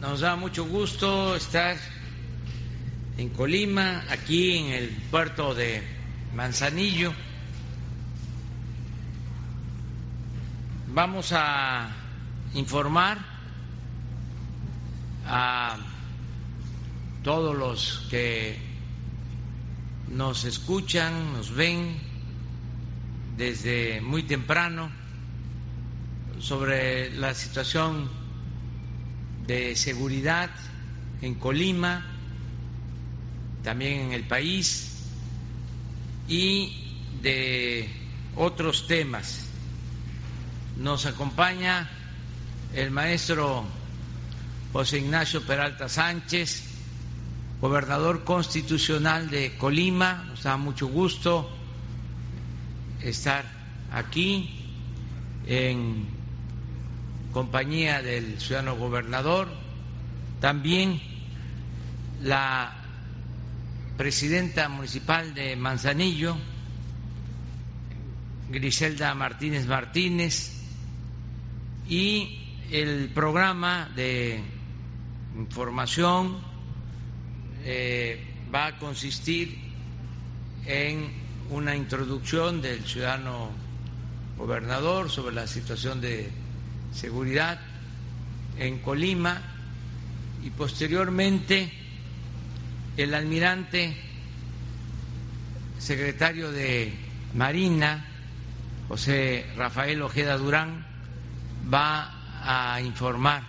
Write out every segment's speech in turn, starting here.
nos da mucho gusto estar en Colima, aquí en el puerto de Manzanillo. Vamos a informar a todos los que nos escuchan, nos ven desde muy temprano sobre la situación de seguridad en Colima, también en el país y de otros temas. Nos acompaña el maestro José Ignacio Peralta Sánchez, gobernador constitucional de Colima. Nos da mucho gusto estar aquí en compañía del ciudadano gobernador, también la presidenta municipal de Manzanillo, Griselda Martínez Martínez, y el programa de información eh, va a consistir en una introducción del ciudadano gobernador sobre la situación de seguridad en Colima y posteriormente el almirante secretario de Marina, José Rafael Ojeda Durán, va a informar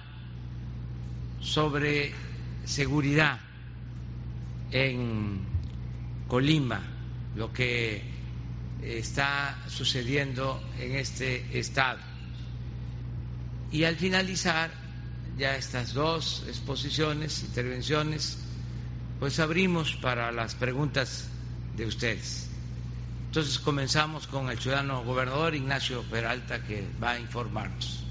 sobre seguridad en Colima, lo que está sucediendo en este estado. Y al finalizar ya estas dos exposiciones, intervenciones, pues abrimos para las preguntas de ustedes. Entonces comenzamos con el ciudadano gobernador Ignacio Peralta que va a informarnos.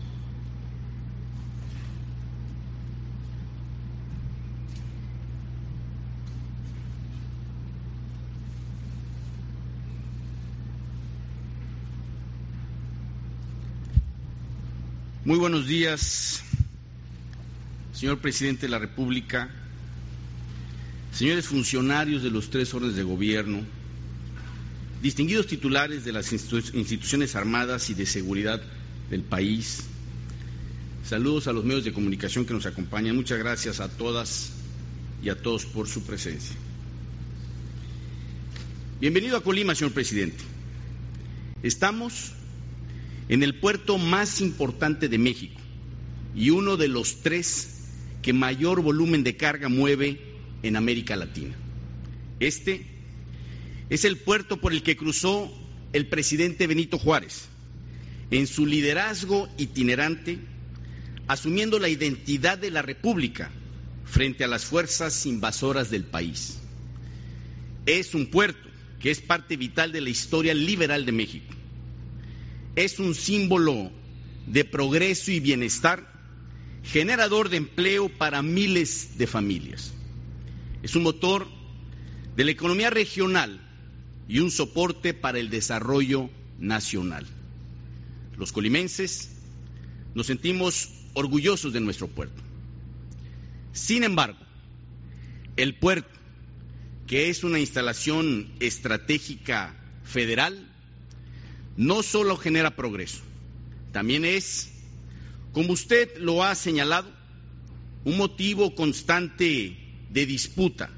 Muy buenos días, señor presidente de la República, señores funcionarios de los tres órdenes de gobierno, distinguidos titulares de las instituciones armadas y de seguridad del país. Saludos a los medios de comunicación que nos acompañan. Muchas gracias a todas y a todos por su presencia. Bienvenido a Colima, señor presidente. Estamos en el puerto más importante de México y uno de los tres que mayor volumen de carga mueve en América Latina. Este es el puerto por el que cruzó el presidente Benito Juárez en su liderazgo itinerante, asumiendo la identidad de la República frente a las fuerzas invasoras del país. Es un puerto que es parte vital de la historia liberal de México es un símbolo de progreso y bienestar, generador de empleo para miles de familias. Es un motor de la economía regional y un soporte para el desarrollo nacional. Los colimenses nos sentimos orgullosos de nuestro puerto. Sin embargo, el puerto, que es una instalación estratégica federal, no solo genera progreso, también es, como usted lo ha señalado, un motivo constante de disputa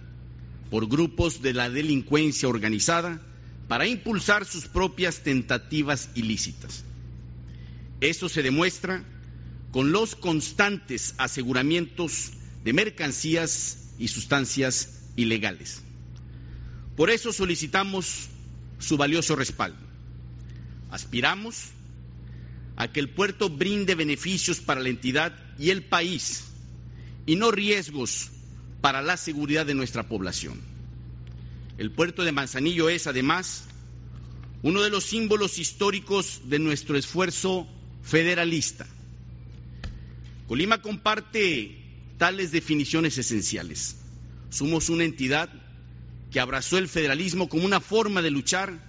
por grupos de la delincuencia organizada para impulsar sus propias tentativas ilícitas. Eso se demuestra con los constantes aseguramientos de mercancías y sustancias ilegales. Por eso solicitamos su valioso respaldo. Aspiramos a que el puerto brinde beneficios para la entidad y el país y no riesgos para la seguridad de nuestra población. El puerto de Manzanillo es, además, uno de los símbolos históricos de nuestro esfuerzo federalista. Colima comparte tales definiciones esenciales. Somos una entidad que abrazó el federalismo como una forma de luchar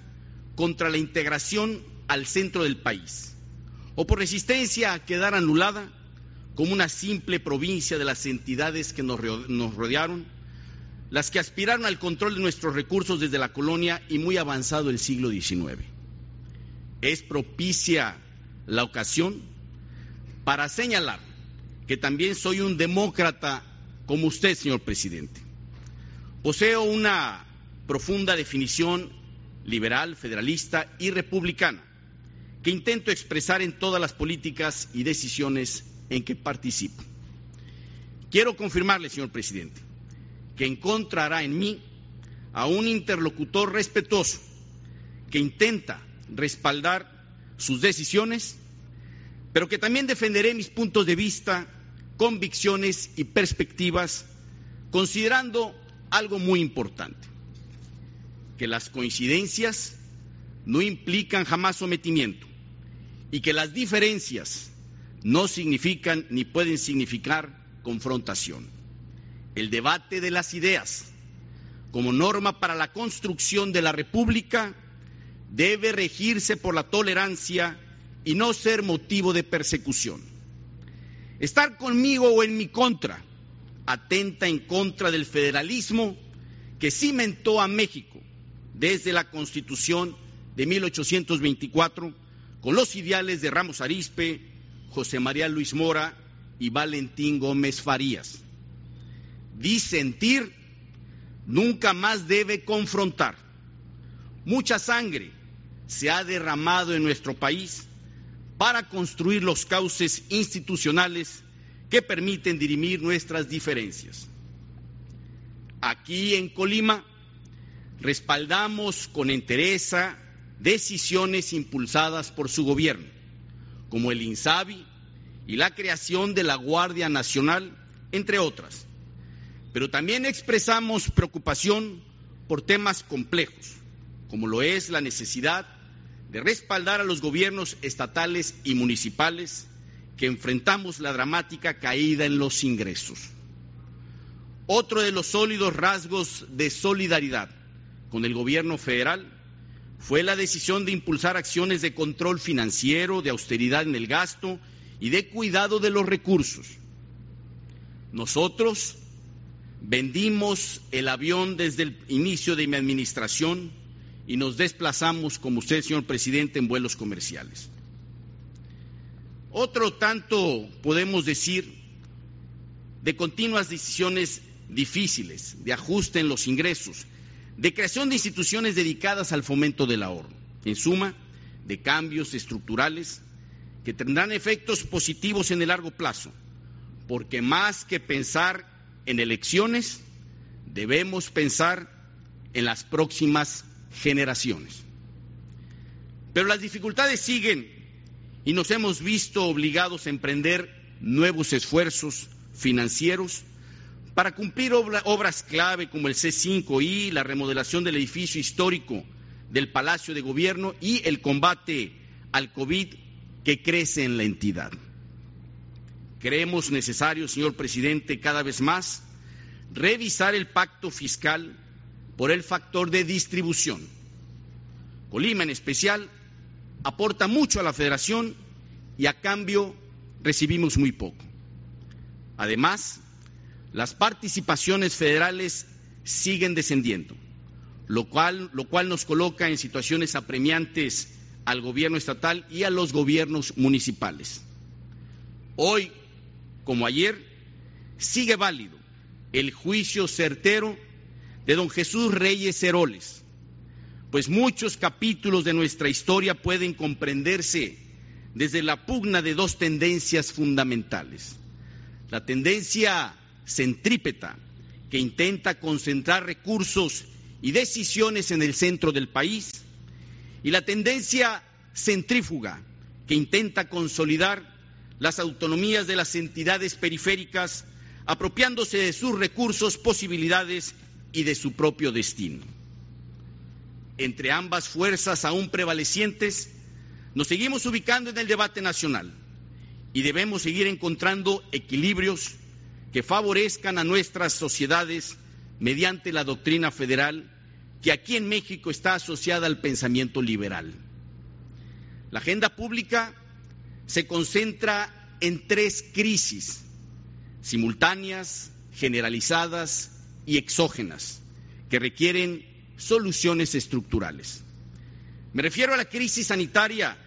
contra la integración al centro del país, o por resistencia a quedar anulada como una simple provincia de las entidades que nos rodearon, las que aspiraron al control de nuestros recursos desde la colonia y muy avanzado el siglo XIX. Es propicia la ocasión para señalar que también soy un demócrata como usted, señor presidente. Poseo una profunda definición liberal, federalista y republicana que intento expresar en todas las políticas y decisiones en que participo. Quiero confirmarle, señor presidente, que encontrará en mí a un interlocutor respetuoso que intenta respaldar sus decisiones, pero que también defenderé mis puntos de vista, convicciones y perspectivas, considerando algo muy importante, que las coincidencias no implican jamás sometimiento y que las diferencias no significan ni pueden significar confrontación. El debate de las ideas como norma para la construcción de la República debe regirse por la tolerancia y no ser motivo de persecución. Estar conmigo o en mi contra atenta en contra del federalismo que cimentó a México desde la Constitución de 1824 con los ideales de Ramos Arispe, José María Luis Mora y Valentín Gómez Farías. Disentir nunca más debe confrontar. Mucha sangre se ha derramado en nuestro país para construir los cauces institucionales que permiten dirimir nuestras diferencias. Aquí en Colima respaldamos con entereza decisiones impulsadas por su gobierno, como el INSABI y la creación de la Guardia Nacional, entre otras. Pero también expresamos preocupación por temas complejos, como lo es la necesidad de respaldar a los gobiernos estatales y municipales que enfrentamos la dramática caída en los ingresos. Otro de los sólidos rasgos de solidaridad con el gobierno federal fue la decisión de impulsar acciones de control financiero, de austeridad en el gasto y de cuidado de los recursos. Nosotros vendimos el avión desde el inicio de mi administración y nos desplazamos, como usted, señor presidente, en vuelos comerciales. Otro tanto podemos decir de continuas decisiones difíciles, de ajuste en los ingresos, de creación de instituciones dedicadas al fomento del ahorro. En suma, de cambios estructurales que tendrán efectos positivos en el largo plazo, porque más que pensar en elecciones, debemos pensar en las próximas generaciones. Pero las dificultades siguen y nos hemos visto obligados a emprender nuevos esfuerzos financieros para cumplir obras clave como el C5I, la remodelación del edificio histórico del Palacio de Gobierno y el combate al COVID que crece en la entidad. Creemos necesario, señor presidente, cada vez más revisar el pacto fiscal por el factor de distribución. Colima en especial aporta mucho a la federación y a cambio recibimos muy poco. Además, las participaciones federales siguen descendiendo, lo cual, lo cual nos coloca en situaciones apremiantes al gobierno estatal y a los gobiernos municipales. Hoy, como ayer, sigue válido el juicio certero de don Jesús Reyes Heroles, pues muchos capítulos de nuestra historia pueden comprenderse desde la pugna de dos tendencias fundamentales. La tendencia centrípeta que intenta concentrar recursos y decisiones en el centro del país y la tendencia centrífuga que intenta consolidar las autonomías de las entidades periféricas apropiándose de sus recursos, posibilidades y de su propio destino. Entre ambas fuerzas aún prevalecientes, nos seguimos ubicando en el debate nacional y debemos seguir encontrando equilibrios que favorezcan a nuestras sociedades mediante la doctrina federal que aquí en México está asociada al pensamiento liberal. La agenda pública se concentra en tres crisis simultáneas, generalizadas y exógenas que requieren soluciones estructurales. Me refiero a la crisis sanitaria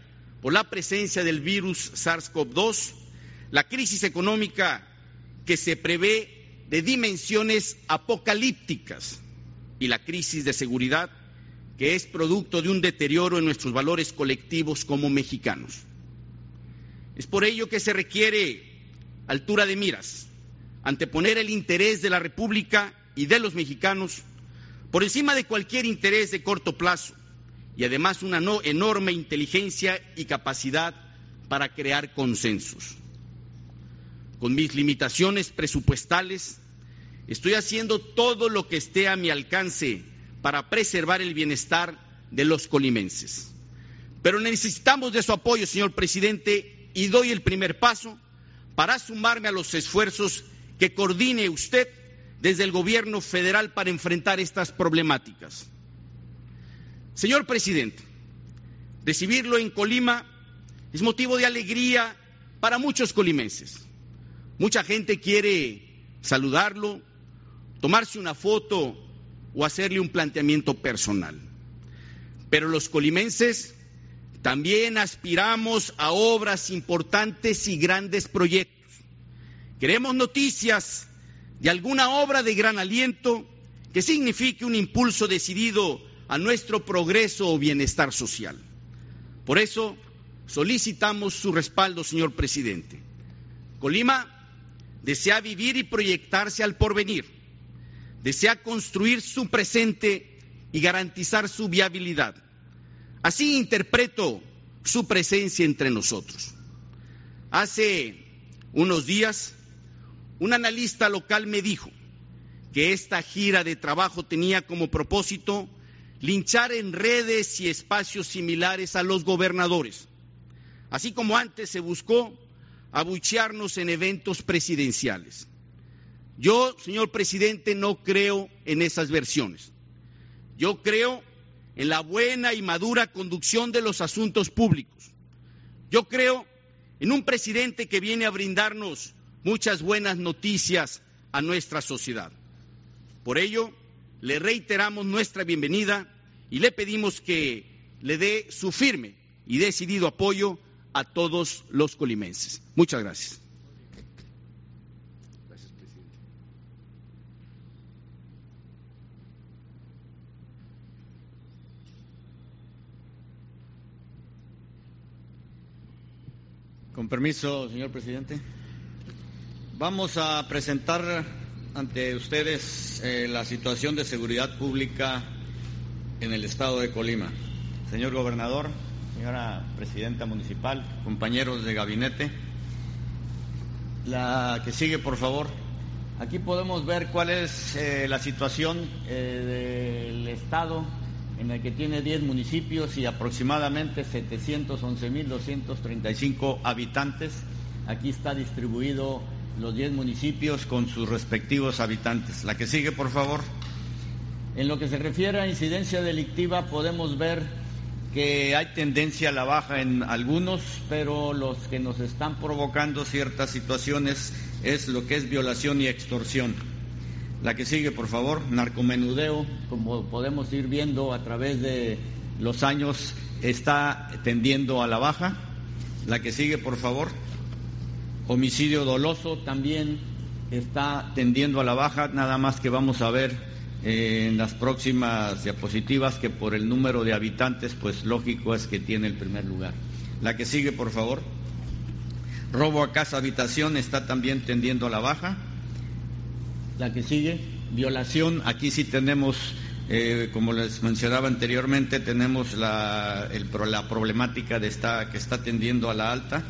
por la presencia del virus SARS-CoV-2, la crisis económica que se prevé de dimensiones apocalípticas y la crisis de seguridad que es producto de un deterioro en nuestros valores colectivos como mexicanos. Es por ello que se requiere altura de miras, anteponer el interés de la República y de los mexicanos por encima de cualquier interés de corto plazo y además una enorme inteligencia y capacidad para crear consensos. Con mis limitaciones presupuestales, estoy haciendo todo lo que esté a mi alcance para preservar el bienestar de los colimenses. Pero necesitamos de su apoyo, señor presidente, y doy el primer paso para sumarme a los esfuerzos que coordine usted desde el gobierno federal para enfrentar estas problemáticas. Señor presidente, recibirlo en Colima es motivo de alegría para muchos colimenses. Mucha gente quiere saludarlo, tomarse una foto o hacerle un planteamiento personal. Pero los colimenses también aspiramos a obras importantes y grandes proyectos. Queremos noticias de alguna obra de gran aliento que signifique un impulso decidido a nuestro progreso o bienestar social. Por eso solicitamos su respaldo, señor presidente. Colima desea vivir y proyectarse al porvenir, desea construir su presente y garantizar su viabilidad. Así interpreto su presencia entre nosotros. Hace unos días, un analista local me dijo que esta gira de trabajo tenía como propósito linchar en redes y espacios similares a los gobernadores, así como antes se buscó abuchearnos en eventos presidenciales. Yo, señor presidente, no creo en esas versiones. Yo creo en la buena y madura conducción de los asuntos públicos. Yo creo en un presidente que viene a brindarnos muchas buenas noticias a nuestra sociedad. Por ello, le reiteramos nuestra bienvenida y le pedimos que le dé su firme y decidido apoyo a todos los colimenses. Muchas gracias. Con permiso, señor presidente. Vamos a presentar ante ustedes eh, la situación de seguridad pública en el estado de Colima. Señor gobernador, señora presidenta municipal, compañeros de gabinete, la que sigue, por favor. Aquí podemos ver cuál es eh, la situación eh, del estado en el que tiene 10 municipios y aproximadamente 711.235 habitantes. Aquí está distribuido los 10 municipios con sus respectivos habitantes. La que sigue, por favor. En lo que se refiere a incidencia delictiva, podemos ver que hay tendencia a la baja en algunos, pero los que nos están provocando ciertas situaciones es lo que es violación y extorsión. La que sigue, por favor, narcomenudeo, como podemos ir viendo a través de los años, está tendiendo a la baja. La que sigue, por favor, homicidio doloso también está tendiendo a la baja, nada más que vamos a ver en las próximas diapositivas que por el número de habitantes, pues lógico es que tiene el primer lugar. La que sigue, por favor. Robo a casa habitación está también tendiendo a la baja. La que sigue, violación, aquí sí tenemos, eh, como les mencionaba anteriormente, tenemos la, la problemática de esta, que está tendiendo a la alta.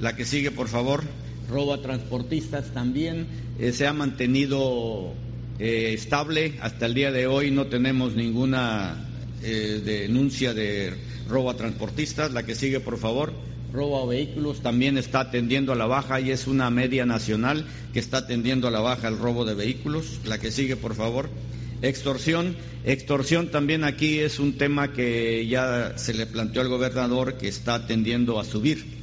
La que sigue, por favor. Robo a transportistas también eh, se ha mantenido eh, estable. Hasta el día de hoy no tenemos ninguna denuncia de robo a transportistas. La que sigue, por favor robo a vehículos también está tendiendo a la baja y es una media nacional que está tendiendo a la baja el robo de vehículos. La que sigue, por favor. Extorsión. Extorsión también aquí es un tema que ya se le planteó al gobernador que está tendiendo a subir.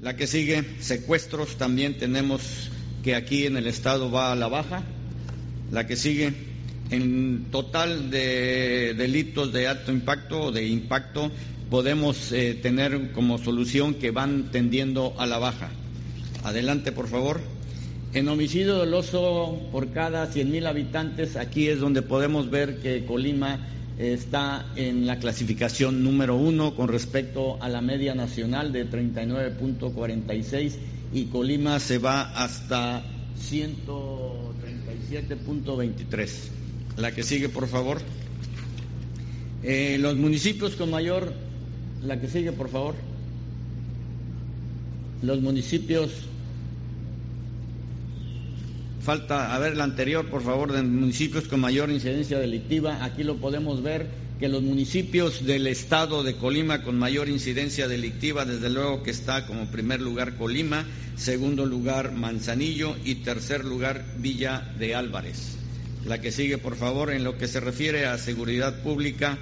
La que sigue, secuestros, también tenemos que aquí en el estado va a la baja. La que sigue, en total de delitos de alto impacto o de impacto, podemos eh, tener como solución que van tendiendo a la baja. Adelante, por favor. En homicidio doloso por cada 100.000 habitantes, aquí es donde podemos ver que Colima está en la clasificación número uno con respecto a la media nacional de 39.46 y Colima se va hasta 137.23. La que sigue, por favor. Eh, los municipios con mayor, la que sigue, por favor. Los municipios Falta, a ver, la anterior, por favor, de municipios con mayor incidencia delictiva. Aquí lo podemos ver que los municipios del estado de Colima con mayor incidencia delictiva, desde luego que está como primer lugar Colima, segundo lugar Manzanillo y tercer lugar Villa de Álvarez. La que sigue, por favor, en lo que se refiere a seguridad pública,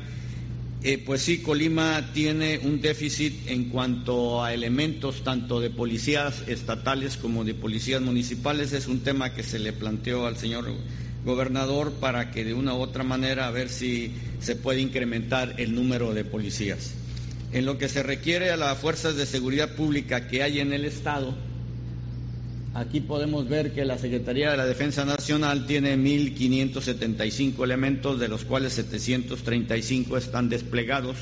eh, pues sí, Colima tiene un déficit en cuanto a elementos tanto de policías estatales como de policías municipales. Es un tema que se le planteó al señor gobernador para que de una u otra manera a ver si se puede incrementar el número de policías. En lo que se requiere a las fuerzas de seguridad pública que hay en el Estado, Aquí podemos ver que la Secretaría de la Defensa Nacional tiene 1.575 elementos, de los cuales 735 están desplegados.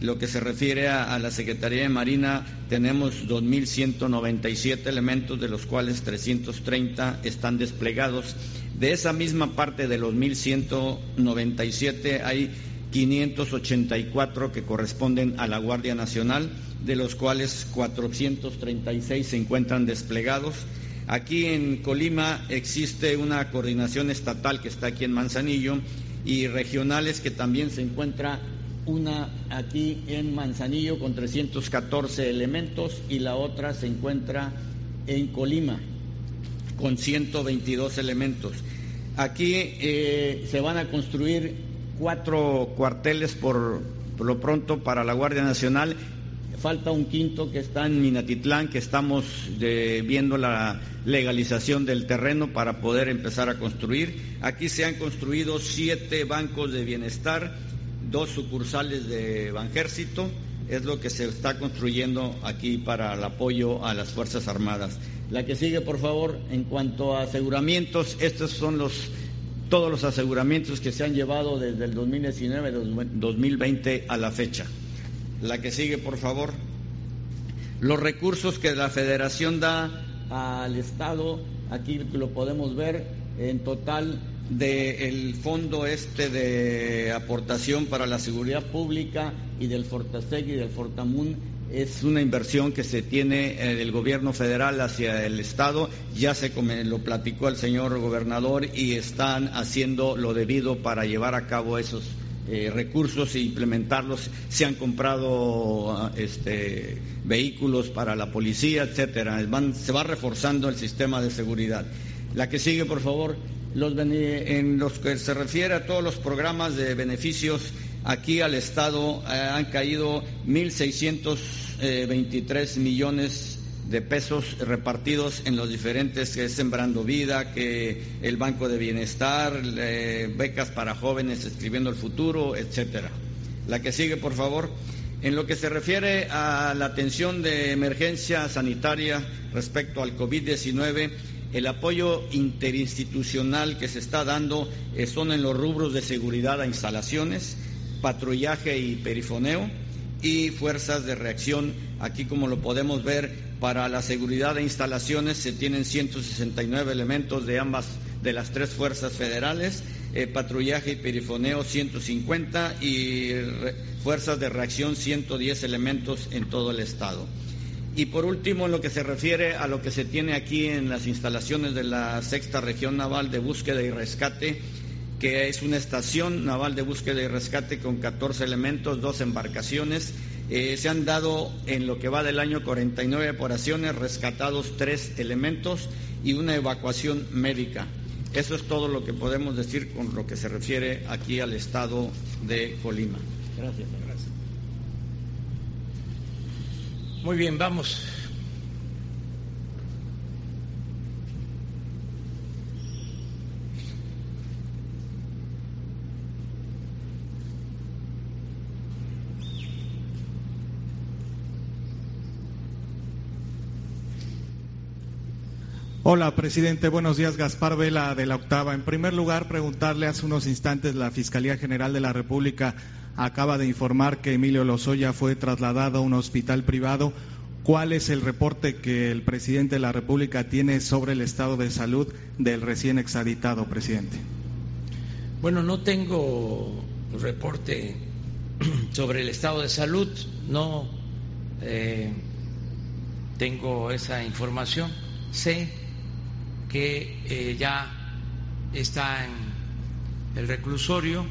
Lo que se refiere a, la Secretaría de Marina, tenemos 2.197 elementos, de los cuales 330 están desplegados. De esa misma parte de los 1.197 hay 584 que corresponden a la Guardia Nacional, de los cuales 436 se encuentran desplegados. Aquí en Colima existe una coordinación estatal que está aquí en Manzanillo y regionales que también se encuentra una aquí en Manzanillo con 314 elementos y la otra se encuentra en Colima con 122 elementos. Aquí eh, se van a construir cuatro cuarteles por, lo pronto para la Guardia Nacional. Falta un quinto que está en Minatitlán, que estamos viendo la legalización del terreno para poder empezar a construir. Aquí se han construido siete bancos de bienestar, dos sucursales de Banjército, es lo que se está construyendo aquí para el apoyo a las Fuerzas Armadas. La que sigue, por favor, en cuanto a aseguramientos, estos son los todos los aseguramientos que se han llevado desde el 2019-2020 a la fecha. La que sigue, por favor. Los recursos que la Federación da al Estado, aquí lo podemos ver, en total del fondo este de aportación para la seguridad pública y del Fortaseg y del Fortamun es una inversión que se tiene del gobierno federal hacia el Estado, ya se lo platicó el señor gobernador y están haciendo lo debido para llevar a cabo esos eh, recursos e implementarlos. Se han comprado ah, este, vehículos para la policía, etcétera. se va reforzando el sistema de seguridad. La que sigue, por favor. Los, en los que se refiere a todos los programas de beneficios Aquí al Estado eh, han caído 1.623 millones de pesos repartidos en los diferentes, que es Sembrando Vida, que el Banco de Bienestar, becas para jóvenes escribiendo el futuro, etcétera. La que sigue, por favor. En lo que se refiere a la atención de emergencia sanitaria respecto al COVID-19, el apoyo interinstitucional que se está dando eh, son en los rubros de seguridad a instalaciones, patrullaje y perifoneo y fuerzas de reacción. Aquí, como lo podemos ver, para la seguridad de instalaciones se tienen 169 elementos de ambas de las tres fuerzas federales, eh, patrullaje y perifoneo 150 y fuerzas de reacción 110 elementos en todo el estado. Y por último, en lo que se refiere a lo que se tiene aquí en las instalaciones de la sexta región naval de búsqueda y rescate, que es una estación naval de búsqueda y rescate con 14 elementos, dos embarcaciones. Eh, se han dado en lo que va del año 49 operaciones, rescatados tres elementos y una evacuación médica. Eso es todo lo que podemos decir con lo que se refiere aquí al estado de Colima. Gracias. Muy bien, vamos. Hola, presidente. Buenos días, Gaspar Vela de la Octava. En primer lugar, preguntarle hace unos instantes la Fiscalía General de la República acaba de informar que Emilio Lozoya fue trasladado a un hospital privado. ¿Cuál es el reporte que el presidente de la República tiene sobre el estado de salud del recién exaditado presidente? Bueno, no tengo reporte sobre el estado de salud, no eh, tengo esa información. Sé que eh, ya está en el reclusorio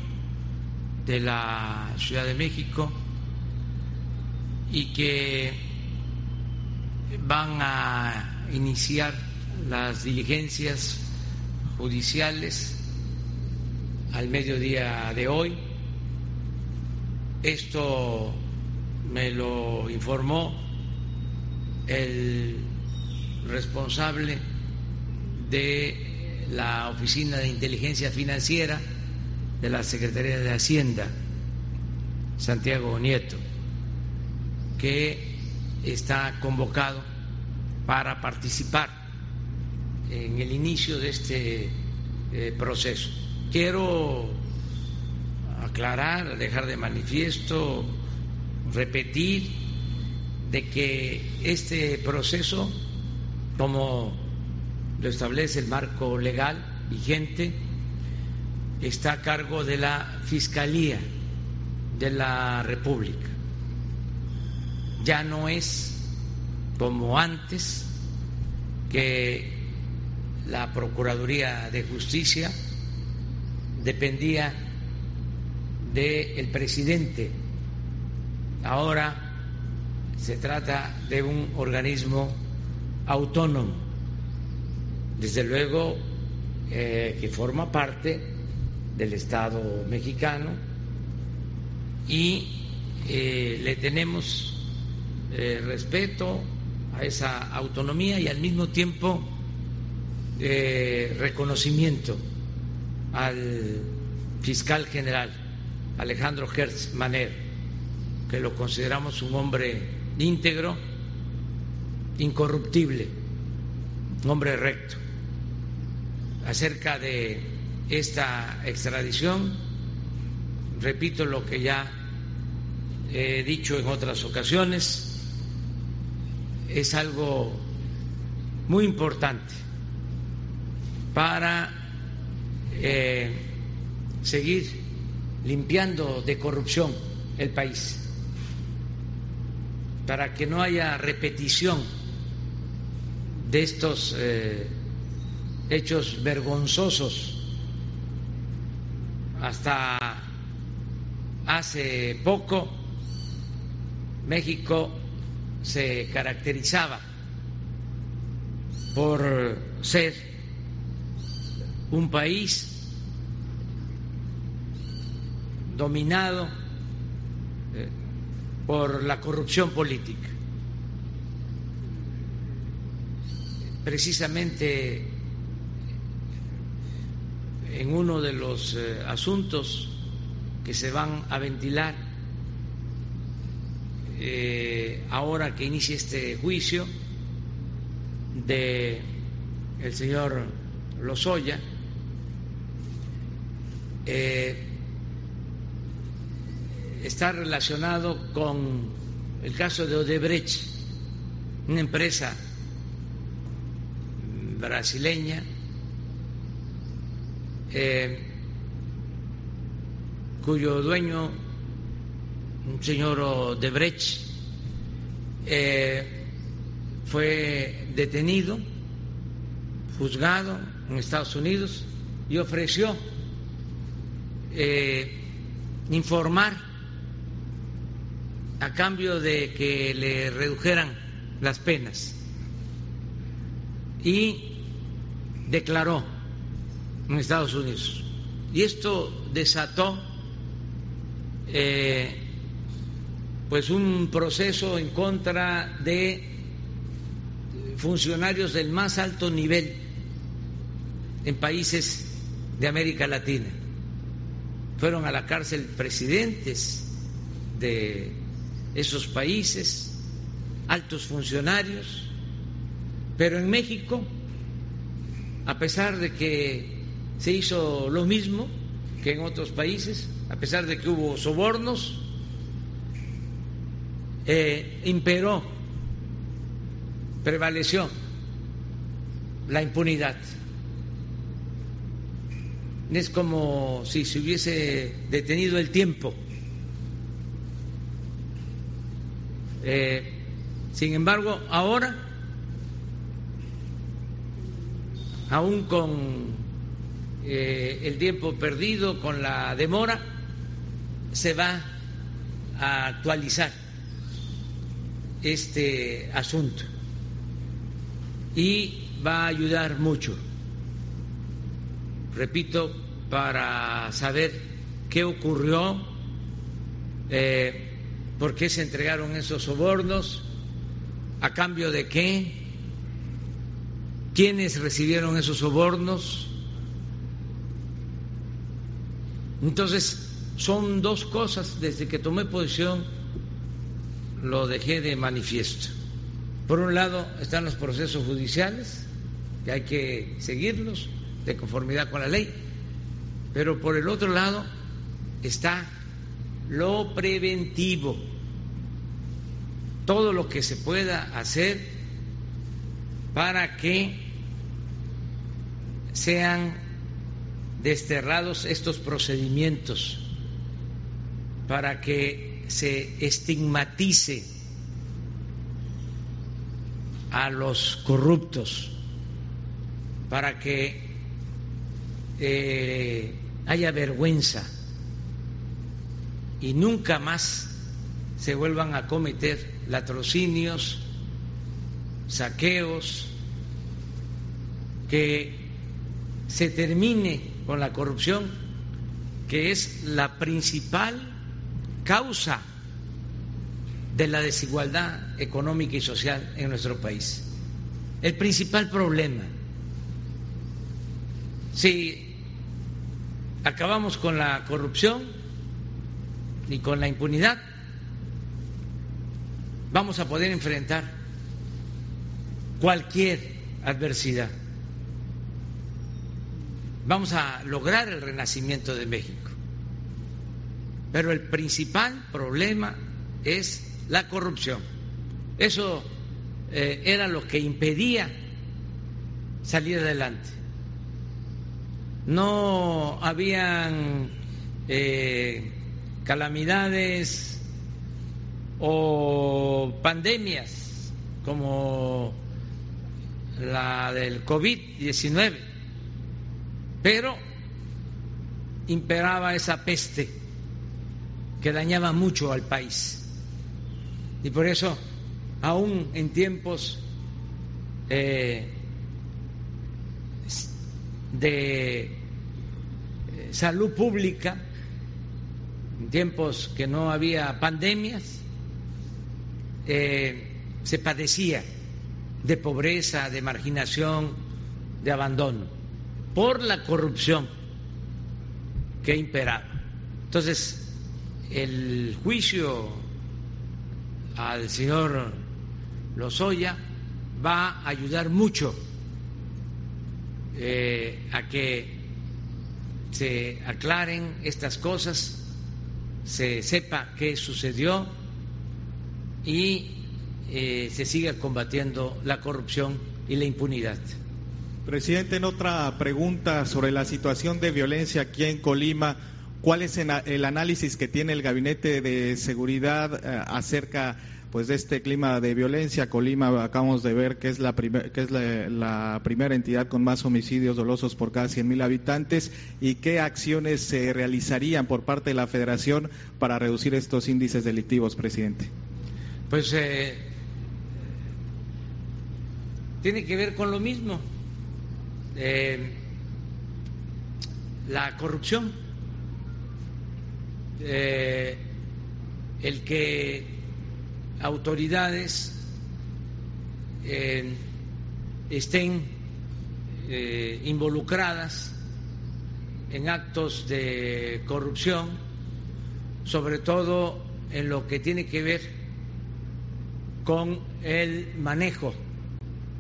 de la Ciudad de México y que van a iniciar las diligencias judiciales al mediodía de hoy. Esto me lo informó el responsable de la Oficina de Inteligencia Financiera de la Secretaría de Hacienda, Santiago Nieto, que está convocado para participar en el inicio de este eh, proceso. Quiero aclarar, dejar de manifiesto, repetir de que este proceso, como lo establece el marco legal vigente, está a cargo de la Fiscalía de la República. Ya no es como antes que la Procuraduría de Justicia dependía del presidente. Ahora se trata de un organismo autónomo, desde luego eh, que forma parte del Estado mexicano y eh, le tenemos eh, respeto a esa autonomía y al mismo tiempo eh, reconocimiento al fiscal general Alejandro Hertz Maner, que lo consideramos un hombre íntegro, incorruptible, un hombre recto, acerca de esta extradición, repito lo que ya he dicho en otras ocasiones, es algo muy importante para eh, seguir limpiando de corrupción el país, para que no haya repetición de estos eh, hechos vergonzosos hasta hace poco México se caracterizaba por ser un país dominado eh, por la corrupción política. Precisamente en uno de los eh, asuntos que se van a ventilar eh, ahora que inicie este juicio de el señor Lozoya eh, está relacionado con el caso de Odebrecht, una empresa brasileña eh, cuyo dueño, un señor Debrecht, eh, fue detenido, juzgado en Estados Unidos y ofreció eh, informar a cambio de que le redujeran las penas. Y declaró en Estados Unidos. Y esto desató eh, pues un proceso en contra de funcionarios del más alto nivel en países de América Latina. Fueron a la cárcel presidentes de esos países, altos funcionarios, pero en México a pesar de que se hizo lo mismo que en otros países, a pesar de que hubo sobornos, eh, imperó, prevaleció la impunidad. Es como si se hubiese detenido el tiempo. Eh, sin embargo, ahora, aún con eh, el tiempo perdido, con la demora, se va a actualizar este asunto y va a ayudar mucho, repito, para saber qué ocurrió, eh, por qué se entregaron esos sobornos, a cambio de qué, quiénes recibieron esos sobornos. Entonces, son dos cosas desde que tomé posición lo dejé de manifiesto. Por un lado están los procesos judiciales, que hay que seguirlos de conformidad con la ley, pero por el otro lado está lo preventivo, todo lo que se pueda hacer para que sean desterrados estos procedimientos, para que se estigmatice a los corruptos, para que eh, haya vergüenza y nunca más se vuelvan a cometer latrocinios, saqueos, que se termine con la corrupción, que es la principal causa de la desigualdad económica y social en nuestro país. El principal problema. Si acabamos con la corrupción y con la impunidad, vamos a poder enfrentar cualquier adversidad. Vamos a lograr el renacimiento de México. Pero el principal problema es la corrupción. Eso eh, era lo que impedía salir adelante. No habían eh, calamidades o pandemias como la del COVID-19, pero imperaba esa peste que dañaba mucho al país. Y por eso, aún en tiempos eh, de eh, salud pública, en tiempos que no había pandemias, eh, se padecía de pobreza, de marginación, de abandono, por la corrupción que imperaba. Entonces, el juicio al señor Lozoya va a ayudar mucho eh, a que se aclaren estas cosas, se sepa qué sucedió y eh, se siga combatiendo la corrupción y la impunidad. Presidente, en otra pregunta sobre la situación de violencia aquí en Colima, ¿Cuál es el análisis que tiene el Gabinete de Seguridad eh, acerca pues de este clima de violencia? Colima acabamos de ver que es la, que es la, primera entidad con más homicidios dolosos por cada 100.000 habitantes y qué acciones se realizarían por parte de la Federación para reducir estos índices delictivos, presidente. Pues eh, tiene que ver con lo mismo. La corrupción el que autoridades eh, estén eh, involucradas en actos de corrupción, sobre todo en lo que tiene que ver con el manejo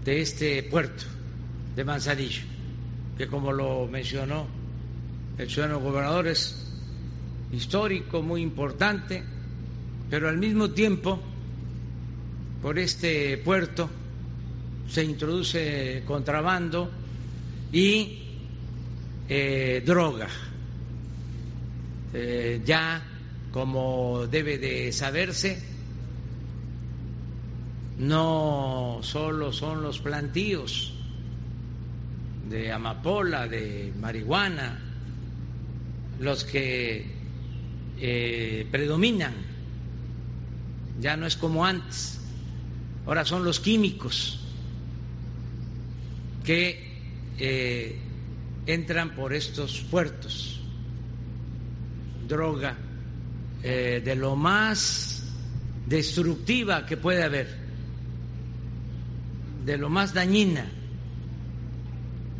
de este puerto de Manzanillo. que como lo mencionó el ciudadano gobernador es histórico, muy importante, pero al mismo tiempo por este puerto se introduce contrabando y eh, droga. Eh, ya, como debe de saberse, no solo son los plantíos de amapola, de marihuana, los que eh, predominan, ya no es como antes, ahora son los químicos que eh, entran por estos puertos, droga eh, de lo más destructiva que puede haber, de lo más dañina,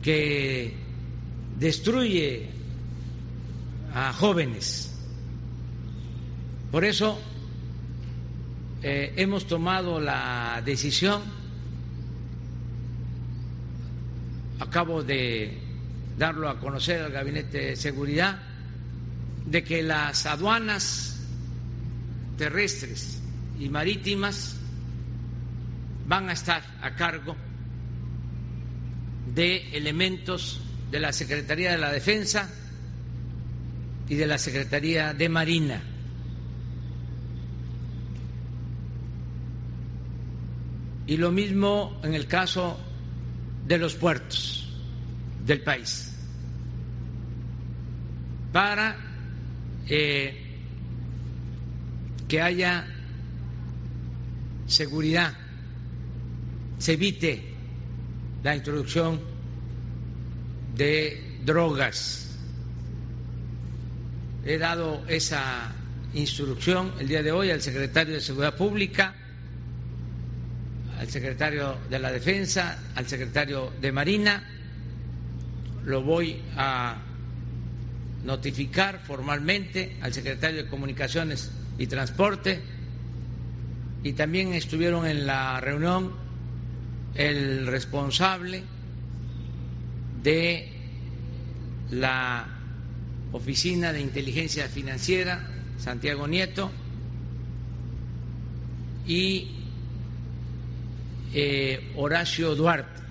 que destruye a jóvenes. Por eso eh, hemos tomado la decisión, acabo de darlo a conocer al Gabinete de Seguridad, de que las aduanas terrestres y marítimas van a estar a cargo de elementos de la Secretaría de la Defensa y de la Secretaría de Marina. Y lo mismo en el caso de los puertos del país. Para eh, que haya seguridad, se evite la introducción de drogas He dado esa instrucción el día de hoy al secretario de Seguridad Pública, al secretario de la Defensa, al secretario de Marina. Lo voy a notificar formalmente al secretario de Comunicaciones y Transporte y también estuvieron en la reunión el responsable de la Oficina de Inteligencia Financiera, Santiago Nieto, y eh, Horacio Duarte,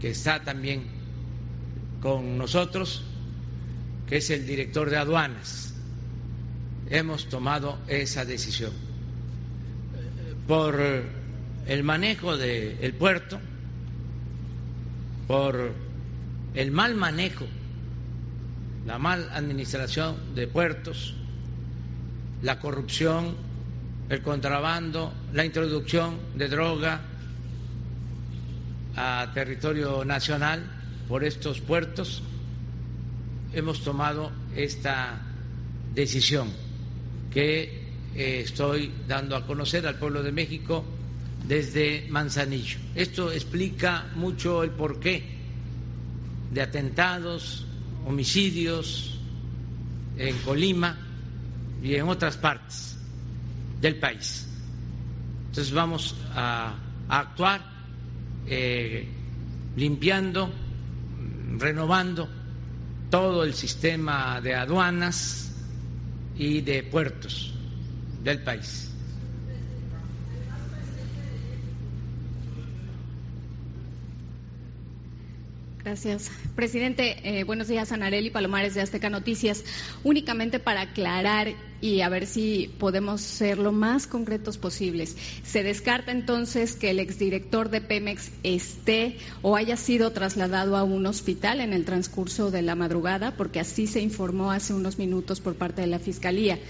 que está también con nosotros, que es el director de aduanas. Hemos tomado esa decisión. Por el manejo del puerto, por el mal manejo la mal administración de puertos, la corrupción, el contrabando, la introducción de droga a territorio nacional por estos puertos, hemos tomado esta decisión que eh, estoy dando a conocer al pueblo de México desde Manzanillo. Esto explica mucho el porqué de atentados, homicidios en Colima y en otras partes del país. Entonces vamos a, actuar eh, limpiando, renovando todo el sistema de aduanas y de puertos del país. Gracias. Presidente, eh, buenos días, Anareli Palomares de Azteca Noticias. Únicamente para aclarar y a ver si podemos ser lo más concretos posibles. ¿Se descarta entonces que el exdirector de Pemex esté o haya sido trasladado a un hospital en el transcurso de la madrugada? Porque así se informó hace unos minutos por parte de la Fiscalía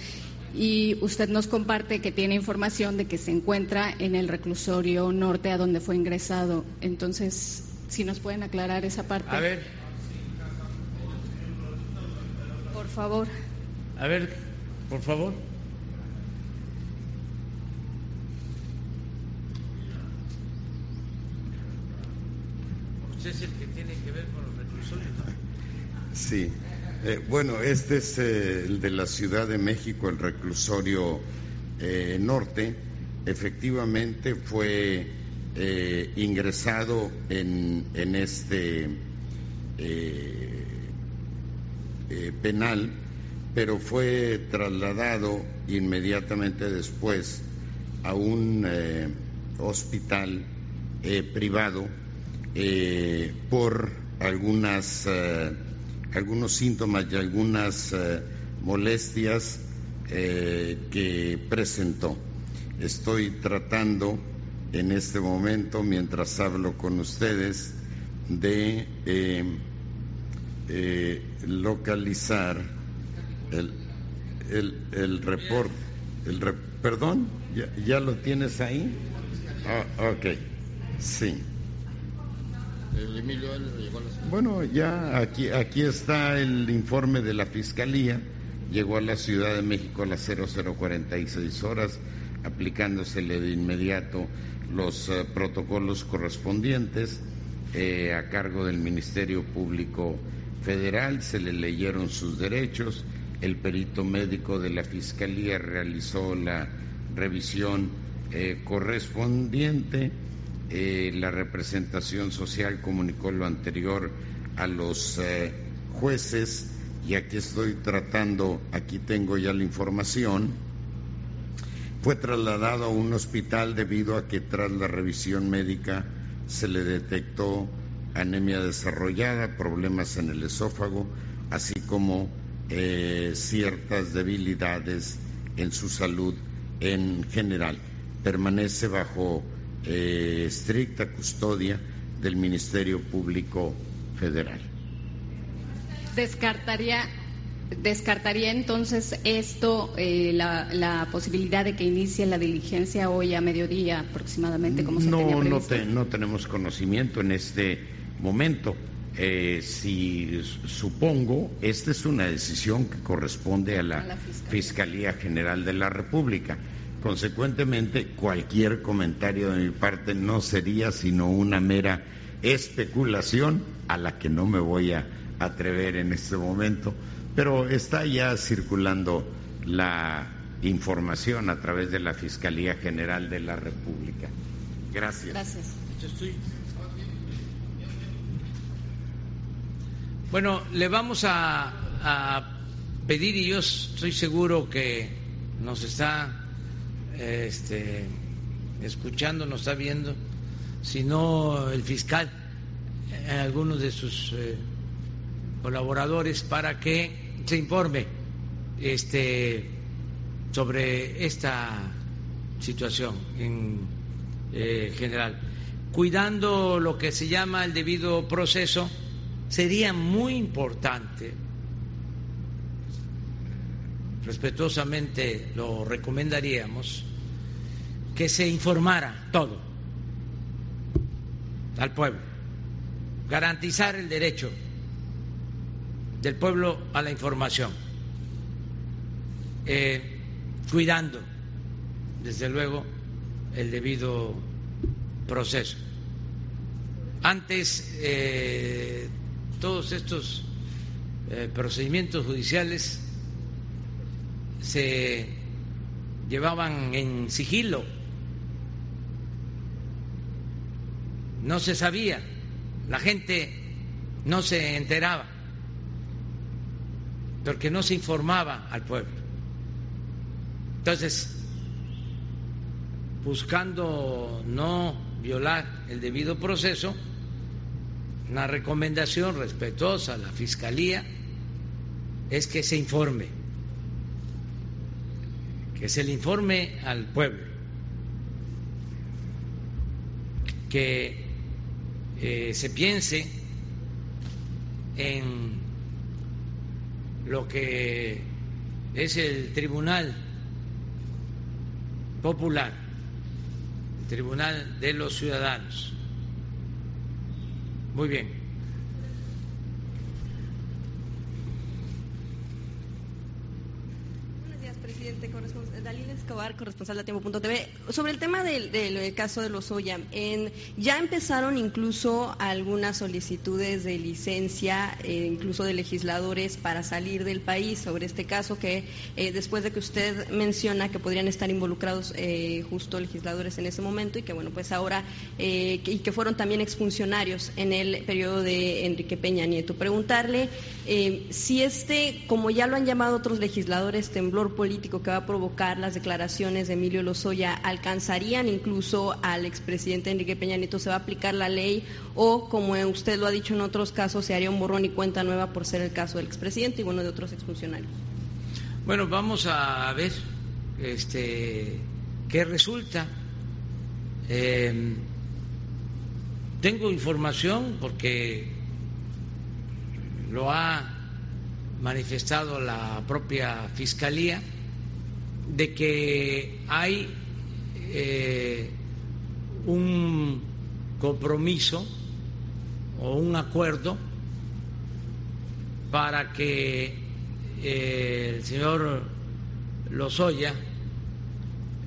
y usted nos comparte que tiene información de que se encuentra en el reclusorio norte a donde fue ingresado. Entonces, si nos pueden aclarar esa parte. A ver. Por favor. A ver, por favor. Usted es el que tiene que ver con los reclusorios, Sí. Eh, bueno, este es eh, el de la Ciudad de México, el reclusorio eh, norte. Efectivamente fue eh, ingresado en, este eh, eh, penal, pero fue trasladado inmediatamente después a un hospital privado por algunas, algunos síntomas y algunas molestias que presentó. Estoy tratando en este momento, mientras hablo con ustedes, de eh, eh, localizar el, el, el reporte. El ¿Perdón? ¿Ya, ¿Ya, lo tienes ahí? Ah, ok, sí. Bueno, ya aquí, aquí está el informe de la Fiscalía. Llegó a la Ciudad de México a las 0046 horas aplicándosele de inmediato los eh, protocolos correspondientes eh, a cargo del Ministerio Público Federal, se le leyeron sus derechos, el perito médico de la Fiscalía realizó la revisión eh, correspondiente, la representación social comunicó lo anterior a los jueces y aquí estoy tratando, aquí tengo ya la información fue trasladado a un hospital debido a que tras la revisión médica se le detectó anemia desarrollada, problemas en el esófago, así como eh, ciertas debilidades en su salud en general. Permanece bajo eh, estricta custodia del Ministerio Público Federal. Descartaría ¿Descartaría entonces esto eh, la, posibilidad de que inicie la diligencia hoy a mediodía aproximadamente como se no, tenía No, no tenemos conocimiento en este momento. Eh, si supongo, esta es una decisión que corresponde a la, Fiscalía General de la República. Consecuentemente, cualquier comentario de mi parte no sería sino una mera especulación a la que no me voy a atrever en este momento pero está ya circulando la información a través de la Fiscalía General de la República. Gracias. Gracias. Bueno, le vamos a, pedir, y yo estoy seguro que nos está este, escuchando, nos está viendo, si no el fiscal, eh, algunos de sus eh, colaboradores para que se informe este, sobre esta situación en eh, general. Cuidando lo que se llama el debido proceso, sería muy importante, respetuosamente lo recomendaríamos, que se informara todo al pueblo, garantizar el derecho del pueblo a la información, eh, cuidando, desde luego, el debido proceso. Antes, eh, todos estos eh, procedimientos judiciales se llevaban en sigilo, no se sabía, la gente no se enteraba porque no se informaba al pueblo. Entonces, buscando no violar el debido proceso, una recomendación respetuosa a la Fiscalía es que se informe, que se le informe al pueblo, que eh, se piense en lo que es el Tribunal Popular, el Tribunal de los Ciudadanos. Muy bien. Buenos días, días, presidente. Dalila Escobar, corresponsal de Tiempo.tv. Sobre el tema del, caso de los en, ya empezaron incluso algunas solicitudes de licencia, eh, incluso de legisladores, para salir del país sobre este caso que eh, después de que usted menciona que podrían estar involucrados eh, justo legisladores en ese momento y que, bueno, pues ahora, y que fueron también exfuncionarios en el periodo de Enrique Peña Nieto. Preguntarle si este, como ya lo han llamado otros legisladores, temblor político que va a provocar las declaraciones de Emilio Lozoya alcanzarían incluso al expresidente Enrique Peña Nieto, se va a aplicar la ley o, como usted lo ha dicho en otros casos, se haría un borrón y cuenta nueva por ser el caso del expresidente y bueno de otros exfuncionarios. Bueno, vamos a ver este, qué resulta. Em, tengo información porque lo ha manifestado la propia Fiscalía de que hay eh, un compromiso o un acuerdo para que eh, el señor Lozoya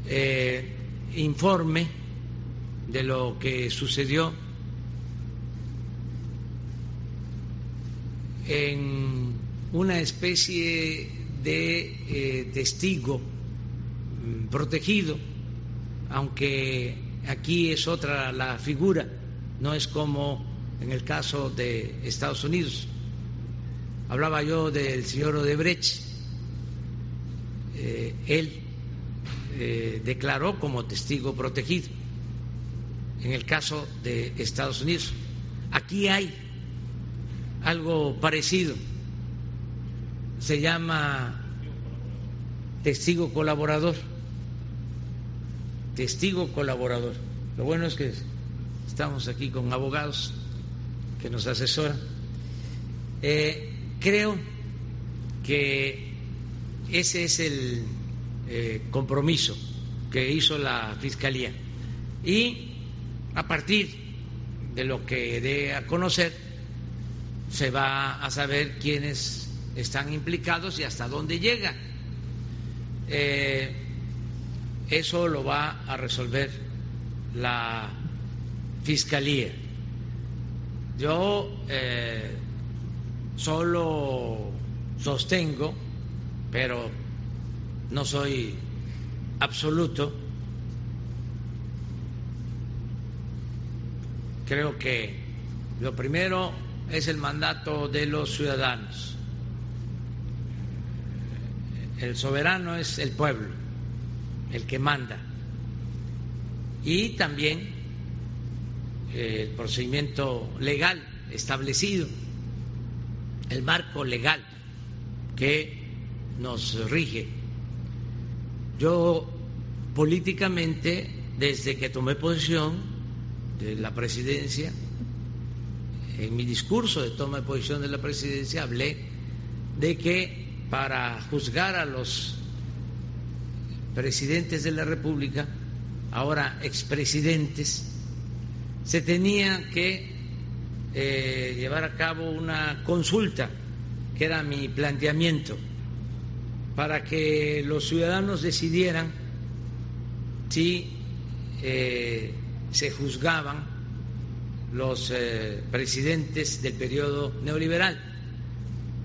eh, informe de lo que sucedió en una especie de testigo protegido, aunque aquí es otra la figura, no es como en el caso de Estados Unidos. Hablaba yo del señor Odebrecht, eh, él eh, declaró como testigo protegido en el caso de Estados Unidos. Aquí hay algo parecido se llama testigo colaborador. Testigo colaborador. Lo bueno es que estamos aquí con abogados que nos asesoran. Eh, creo que ese es el eh, compromiso que hizo la Fiscalía. Y a partir de lo que dé a conocer, se va a saber quiénes están implicados y hasta dónde llega. Eh, eso lo va a resolver la Fiscalía. Yo eh, solo sostengo, pero no soy absoluto, creo que lo primero es el mandato de los ciudadanos. El soberano es el pueblo, el que manda. Y también eh, el procedimiento legal establecido, el marco legal que nos rige. Yo políticamente, desde que tomé posesión de la presidencia, en mi discurso de toma de posición de la presidencia hablé de que para juzgar a los presidentes de la República, ahora expresidentes, se tenía que eh, llevar a cabo una consulta, que era mi planteamiento, para que los ciudadanos decidieran si eh, se juzgaban los eh, presidentes del periodo neoliberal.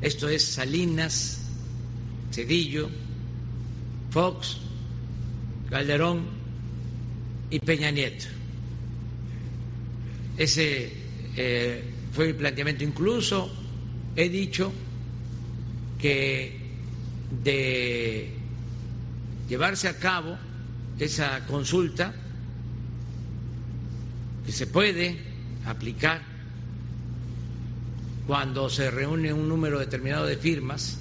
Esto es Salinas, Cedillo, Fox, Calderón y Peña Nieto. Ese eh, fue el planteamiento. Incluso he dicho que de llevarse a cabo esa consulta, que se puede aplicar cuando se reúne un número determinado de firmas,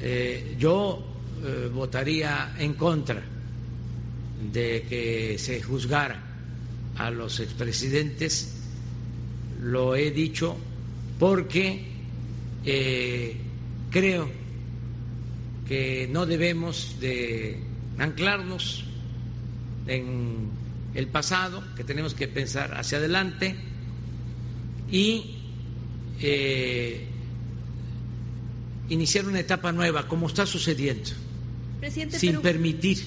eh, yo eh, votaría en contra de que se juzgara a los expresidentes, lo he dicho porque eh, creo que no debemos de anclarnos en el pasado, que tenemos que pensar hacia adelante y iniciar una etapa nueva, como está sucediendo, Presidente, sin pero, permitir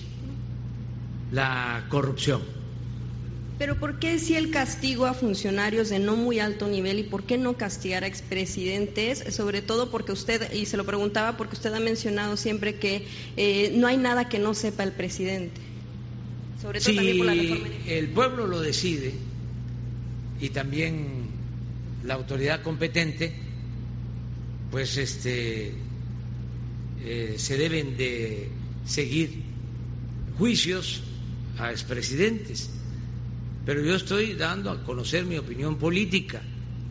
la corrupción. pero ¿por qué si el castigo a funcionarios de no muy alto nivel y por qué no castigar a expresidentes? Sobre todo porque usted, y se lo preguntaba porque usted ha mencionado siempre que eh, no hay nada que no sepa el presidente. Sobre todo también por la reforma el pueblo lo decide y también la autoridad competente, pues este eh, se deben de seguir juicios a expresidentes. Pero yo estoy dando a conocer mi opinión política,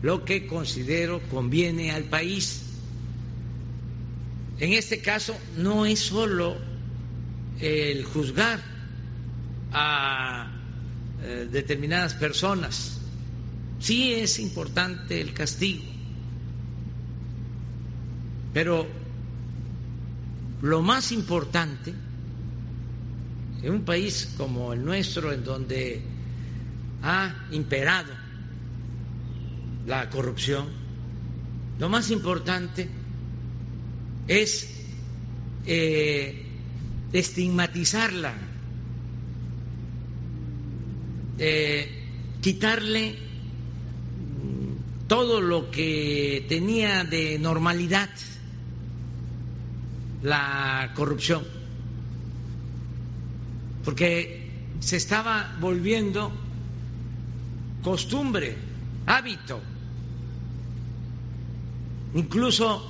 lo que considero conviene al país. En este caso no es solo el juzgar a eh, determinadas personas. Sí es importante el castigo, pero lo más importante en un país como el nuestro, en donde ha imperado la corrupción, lo más importante es eh, estigmatizarla, eh, quitarle mm, todo lo que tenía de normalidad la corrupción, porque se estaba volviendo costumbre, hábito, incluso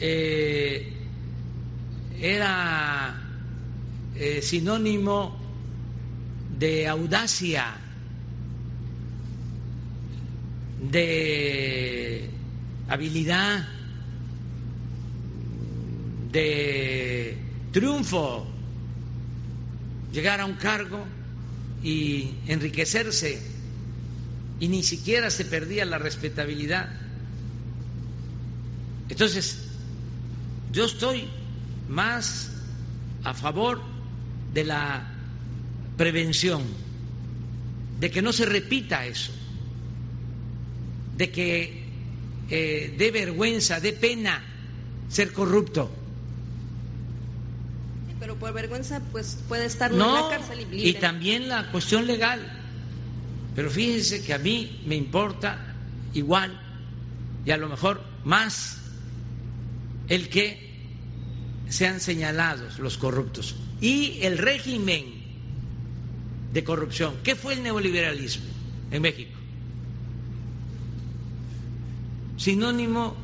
eh, era eh, sinónimo de audacia, de habilidad, de triunfo, llegar a un cargo y enriquecerse y ni siquiera se perdía la respetabilidad. Entonces, yo estoy más a favor de la prevención, de que no se repita eso, de que eh, dé vergüenza, dé pena ser corrupto. Pero por vergüenza pues puede estar uno en No, la cárcel y, y también la cuestión legal. Pero fíjense que a mí me importa igual y a lo mejor más el que sean señalados los corruptos y el régimen de corrupción. ¿Qué fue el neoliberalismo en México? Sinónimo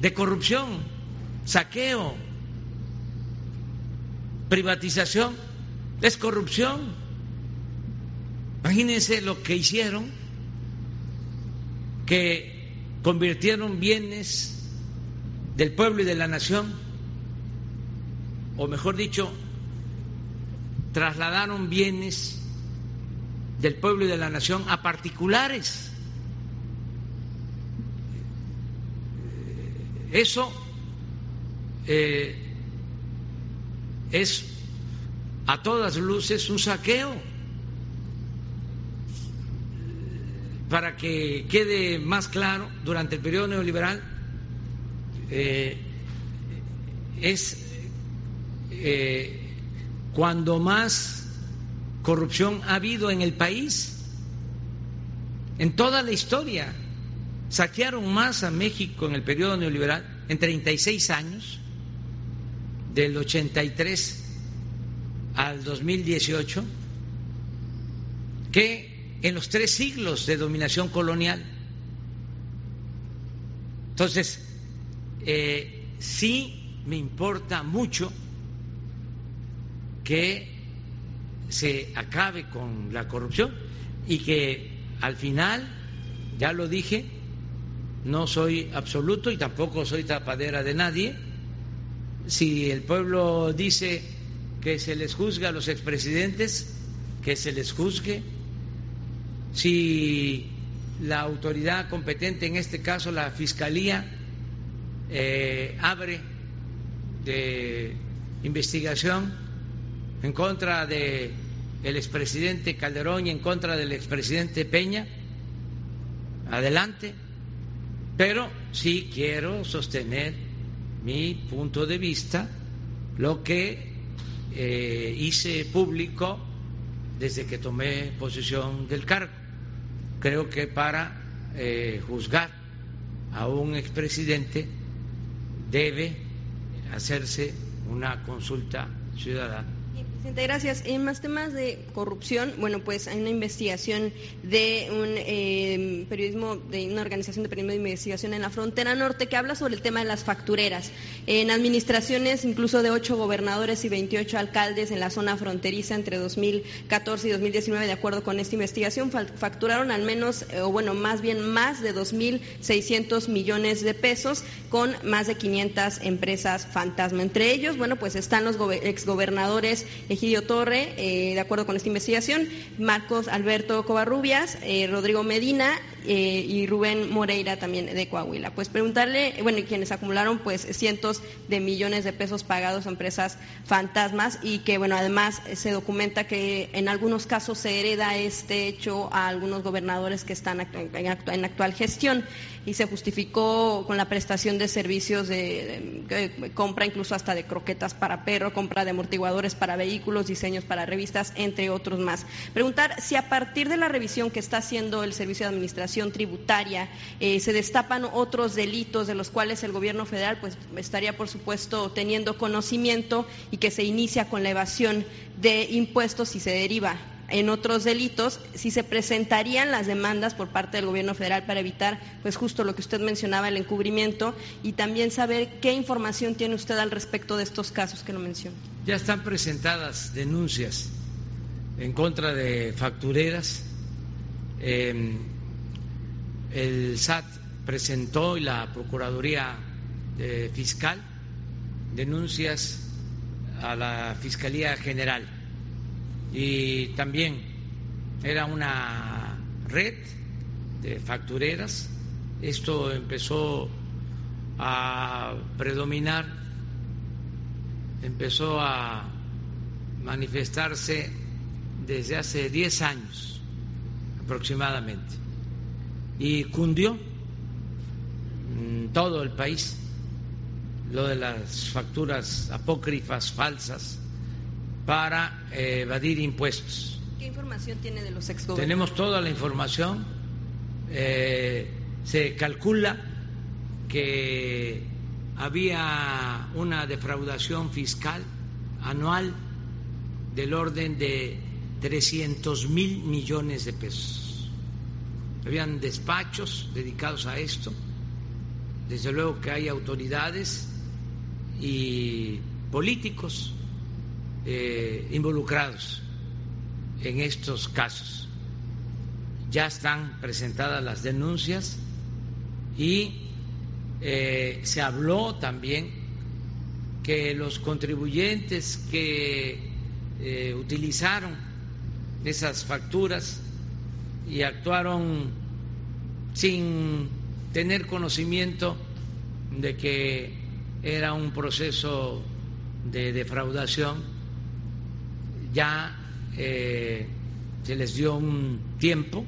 de corrupción, saqueo, privatización, es corrupción. Imagínense lo que hicieron, que convirtieron bienes del pueblo y de la nación, o mejor dicho, trasladaron bienes del pueblo y de la nación a particulares. Eso eh, es a todas luces un saqueo. Para que quede más claro, durante el periodo neoliberal eh, es eh, cuando más corrupción ha habido en el país, en toda la historia. Saquearon más a México en el periodo neoliberal en 36 años, del 83 al 2018, que en los tres siglos de dominación colonial. Entonces, eh, sí me importa mucho que se acabe con la corrupción y que al final, ya lo dije, no soy absoluto y tampoco soy tapadera de nadie. Si el pueblo dice que se les juzga a los expresidentes, que se les juzgue. Si la autoridad competente, en este caso la Fiscalía, eh, abre de investigación en contra de expresidente Calderón y en contra del expresidente Peña, adelante, pero sí quiero sostener mi punto de vista, lo que eh, hice público desde que tomé posesión del cargo. Creo que para eh, juzgar a un expresidente debe hacerse una consulta ciudadana. Presidente, gracias. En más temas de corrupción, bueno, pues hay una investigación de un eh, periodismo, de una organización de periodismo de investigación en la frontera norte que habla sobre el tema de las factureras. En administraciones incluso de ocho gobernadores y 28 alcaldes en la zona fronteriza entre 2014 y 2019, de acuerdo con esta investigación, facturaron al menos, eh, o bueno, más bien más de 2.600 millones de pesos con más de 500 empresas fantasma. Entre ellos, bueno, pues están los exgobernadores Egidio Torre, eh, de acuerdo con esta investigación, Marcos Alberto Covarrubias, eh, Rodrigo Medina eh, y Rubén Moreira también de Coahuila. Pues preguntarle, bueno, y quienes acumularon pues cientos de millones de pesos pagados a empresas fantasmas y que, bueno, además se documenta que en algunos casos se hereda este hecho a algunos gobernadores que están en actual gestión y se justificó con la prestación de servicios de, compra incluso hasta de croquetas para perro, compra de amortiguadores para vehículos, diseños para revistas, entre otros más. Preguntar si a partir de la revisión que está haciendo el Servicio de Administración Tributaria eh, se destapan otros delitos de los cuales el Gobierno federal pues estaría por supuesto teniendo conocimiento y que se inicia con la evasión de impuestos y se deriva en otros delitos, si se presentarían las demandas por parte del Gobierno federal para evitar, pues justo lo que usted mencionaba, el encubrimiento, y también saber qué información tiene usted al respecto de estos casos que lo menciona. Ya están presentadas denuncias en contra de factureras. Em, el SAT presentó y la Procuraduría eh, Fiscal denuncias a la Fiscalía General y también era una red de factureras. Esto empezó a predominar, empezó a manifestarse desde hace 10 años aproximadamente y cundió en todo el país lo de las facturas apócrifas falsas para eh, evadir impuestos. ¿Qué información tiene de los ex Tenemos toda la información. Eh, se calcula que había una defraudación fiscal anual del orden de 300 mil millones de pesos. Habían despachos dedicados a esto. Desde luego que hay autoridades y políticos eh, involucrados en estos casos. Ya están presentadas las denuncias y eh, se habló también que los contribuyentes que eh, utilizaron esas facturas y actuaron sin tener conocimiento de que era un proceso de defraudación, ya eh, se les dio un tiempo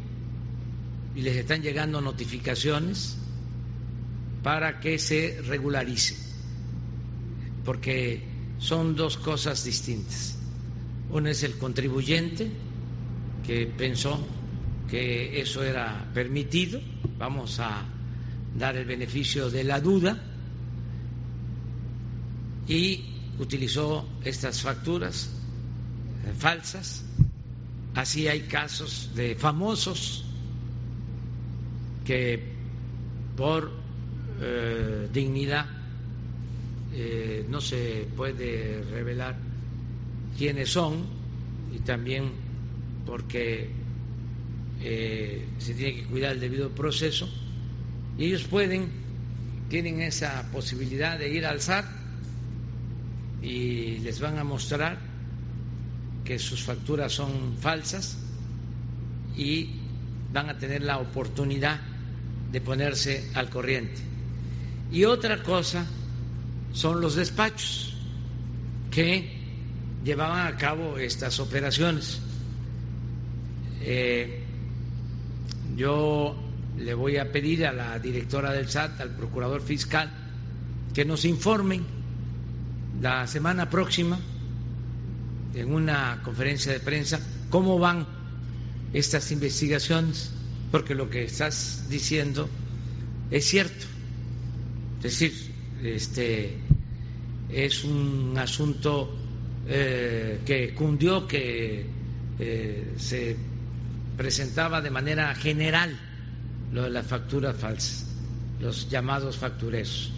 y les están llegando notificaciones para que se regularice, porque son dos cosas distintas. Uno es el contribuyente que pensó que eso era permitido, vamos a dar el beneficio de la duda, y utilizó estas facturas falsas. Así hay casos de famosos que por eh, dignidad eh, no se puede revelar quiénes son y también porque eh, se tiene que cuidar el debido proceso y ellos pueden, tienen esa posibilidad de ir al SAT y les van a mostrar que sus facturas son falsas y van a tener la oportunidad de ponerse al corriente. Y otra cosa son los despachos que llevaban a cabo estas operaciones. Eh, yo le voy a pedir a la directora del SAT, al procurador fiscal, que nos informen la semana próxima en una conferencia de prensa cómo van estas investigaciones, porque lo que estás diciendo es cierto. Es decir, este es un asunto eh, que cundió, que eh, se presentaba de manera general lo de la factura falsa, los llamados factureros.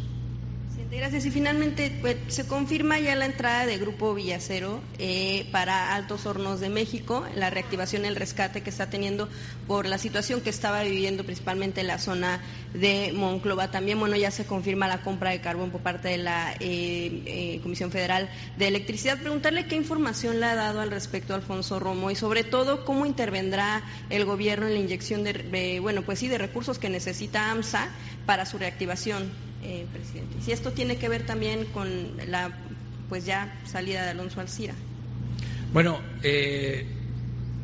Gracias. Y finalmente pues, se confirma ya la entrada de Grupo Villacero eh, para Altos Hornos de México, la reactivación, el rescate que está teniendo por la situación que estaba viviendo principalmente en la zona de Monclova. También, bueno, ya se confirma la compra de carbón por parte de la eh, eh, Comisión Federal de Electricidad. Preguntarle qué información le ha dado al respecto Alfonso Romo y sobre todo cómo intervendrá el gobierno en la inyección de, bueno, pues sí, de recursos que necesita AMSA para su reactivación. Eh, presidente. Si esto tiene que ver también con la pues ya salida de Alonso Alcira. Bueno, eh,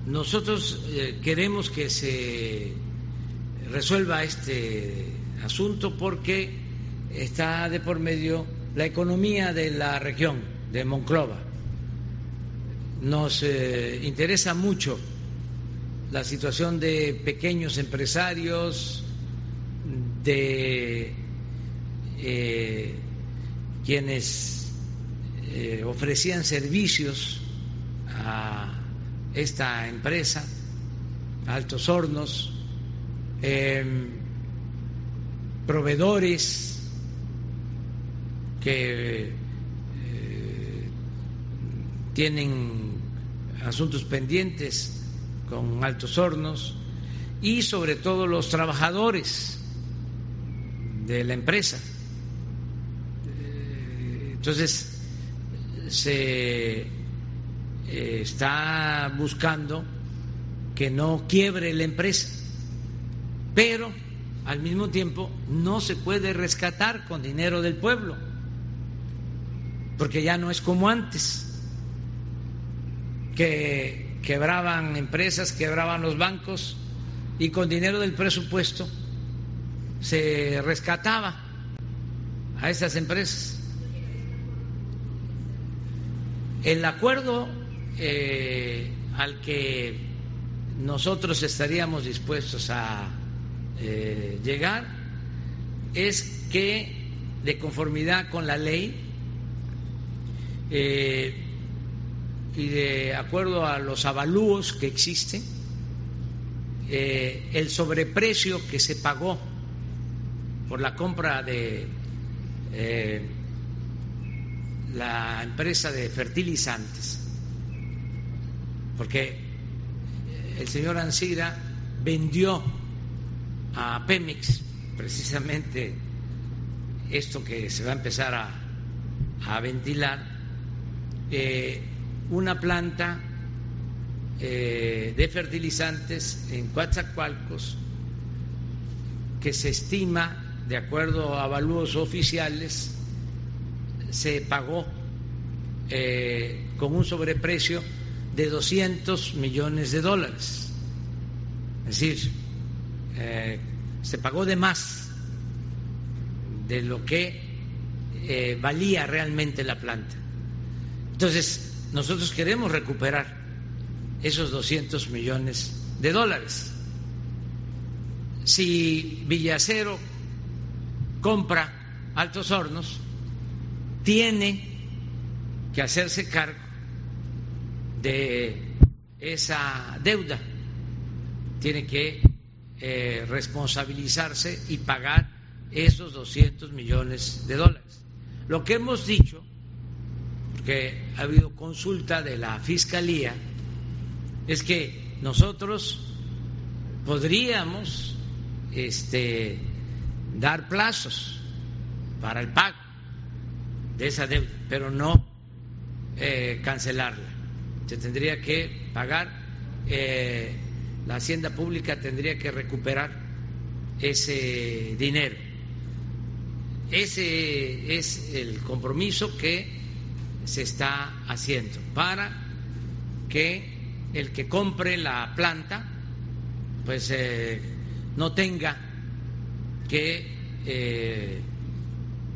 nosotros eh, queremos que se resuelva este asunto porque está de por medio la economía de la región de Monclova. Nos interesa mucho la situación de pequeños empresarios, de eh, quienes eh, ofrecían servicios a esta empresa, Altos Hornos, em, proveedores que eh, tienen asuntos pendientes con Altos Hornos y sobre todo los trabajadores de la empresa entonces, se eh, está buscando que no quiebre la empresa, pero al mismo tiempo no se puede rescatar con dinero del pueblo, porque ya no es como antes, que quebraban empresas, quebraban los bancos y con dinero del presupuesto se rescataba a esas empresas. El acuerdo eh, al que nosotros estaríamos dispuestos a eh, llegar es que, de conformidad con la ley eh, y de acuerdo a los avalúos que existen, el sobreprecio que se pagó por la compra de la empresa de fertilizantes, porque el señor Ansira vendió a Pemex precisamente esto que se va a empezar a, a ventilar, eh, una planta eh, de fertilizantes en Coatzacoalcos que se estima, de acuerdo a avalúos oficiales, se pagó eh, con un sobreprecio de 200 millones de dólares. Es decir, eh, se pagó de más de lo que eh, valía realmente la planta. Entonces, nosotros queremos recuperar esos 200 millones de dólares. Si Villacero compra Altos Hornos, tiene que hacerse cargo de esa deuda, tiene que eh, responsabilizarse y pagar esos 200 millones de dólares. Lo que hemos dicho, porque ha habido consulta de la Fiscalía, es que nosotros podríamos este, dar plazos para el pago de esa deuda, pero no eh, cancelarla. Se tendría que pagar, eh, la hacienda pública tendría que recuperar ese dinero. Ese es el compromiso que se está haciendo para que el que compre la planta pues eh, no tenga que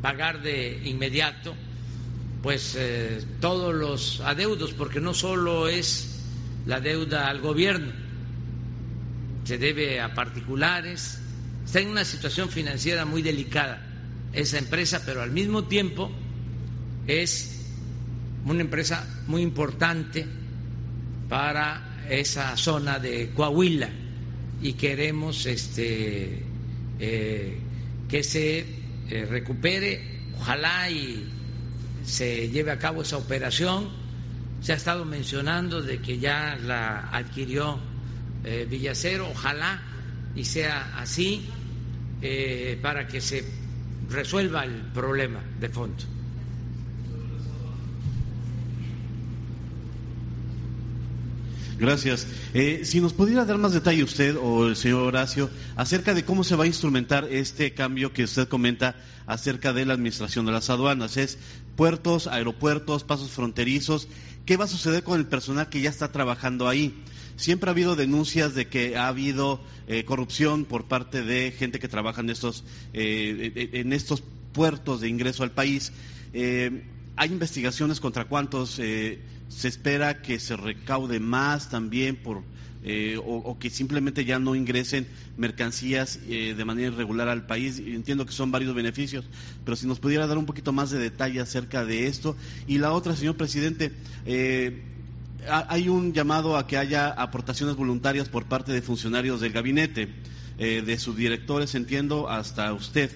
pagar de inmediato pues eh, todos los adeudos, porque no solo es la deuda al gobierno, se debe a particulares, está en una situación financiera muy delicada esa empresa, pero al mismo tiempo es una empresa muy importante para esa zona de Coahuila. Y queremos este, eh, que se eh, recupere, ojalá y se lleve a cabo esa operación. Se ha estado mencionando de que ya la adquirió eh, Villacero, ojalá y sea así eh, para que se resuelva el problema de fondo. Gracias. Eh, si nos pudiera dar más detalle usted o el señor Horacio acerca de cómo se va a instrumentar este cambio que usted comenta acerca de la administración de las aduanas. Es puertos, aeropuertos, pasos fronterizos. ¿Qué va a suceder con el personal que ya está trabajando ahí? Siempre ha habido denuncias de que ha habido eh, corrupción por parte de gente que trabaja en estos, eh, en estos puertos de ingreso al país. ¿Hay investigaciones contra cuántos? Se espera que se recaude más también por eh, o, que simplemente ya no ingresen mercancías eh, de manera irregular al país. Entiendo que son varios beneficios, pero si nos pudiera dar un poquito más de detalle acerca de esto. Y la otra, señor presidente, eh, hay un llamado a que haya aportaciones voluntarias por parte de funcionarios del gabinete, de subdirectores, entiendo, hasta usted.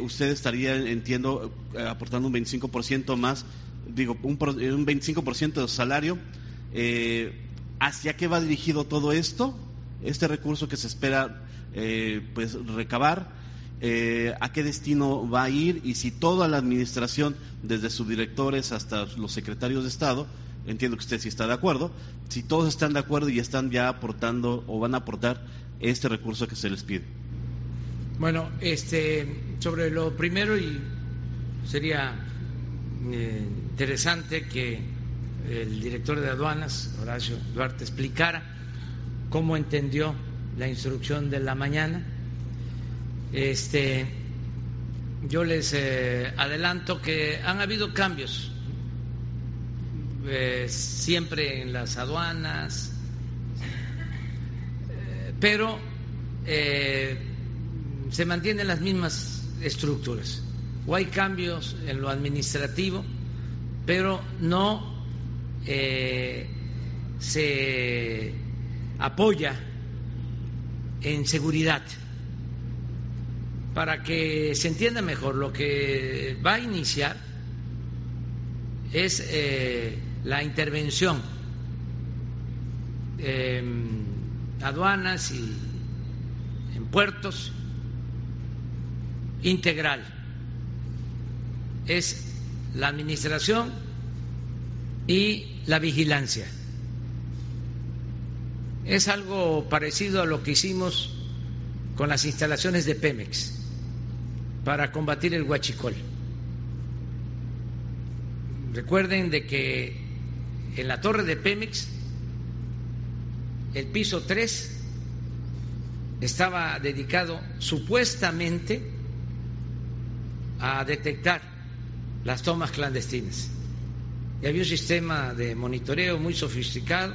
usted estaría, entiendo, aportando un 25% más digo, un, un 25% de salario. Eh, ¿Hacia qué va dirigido todo esto? Este recurso que se espera eh, pues recabar, eh, ¿a qué destino va a ir? Y si toda la administración, desde subdirectores hasta los secretarios de Estado, entiendo que usted sí está de acuerdo, si todos están de acuerdo y están ya aportando o van a aportar este recurso que se les pide. Bueno, este, sobre lo primero y sería eh, interesante que el director de aduanas, Horacio Duarte, explicara cómo entendió la instrucción de la mañana. Este, yo les eh, adelanto que han habido cambios eh, siempre en las aduanas, pero se mantienen las mismas estructuras o hay cambios en lo administrativo, pero no eh, se apoya en seguridad. Para que se entienda mejor, lo que va a iniciar es eh, la intervención en aduanas y en puertos integral es la administración y la vigilancia. Es algo parecido a lo que hicimos con las instalaciones de Pemex para combatir el huachicol. Recuerden de que en la torre de Pemex el piso 3 estaba dedicado supuestamente a detectar las tomas clandestinas. Y había un sistema de monitoreo muy sofisticado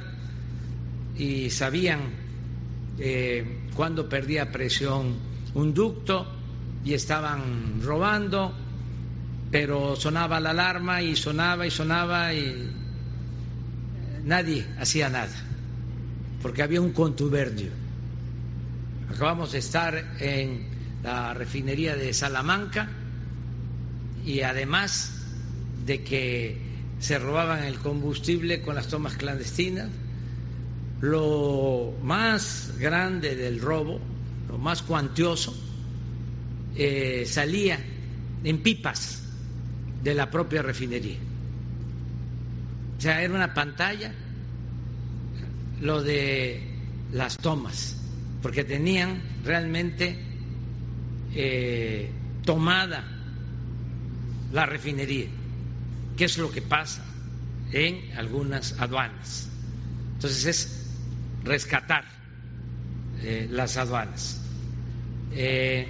y sabían eh, cuándo perdía presión un ducto y estaban robando, pero sonaba la alarma y sonaba y sonaba y nadie hacía nada, porque había un contubernio. Acabamos de estar en la refinería de Salamanca, y además de que se robaban el combustible con las tomas clandestinas, lo más grande del robo, lo más cuantioso, eh, salía en pipas de la propia refinería. O sea, era una pantalla lo de las tomas, porque tenían realmente eh, tomada la refinería, qué es lo que pasa en algunas aduanas. Entonces es rescatar eh, las aduanas. Eh,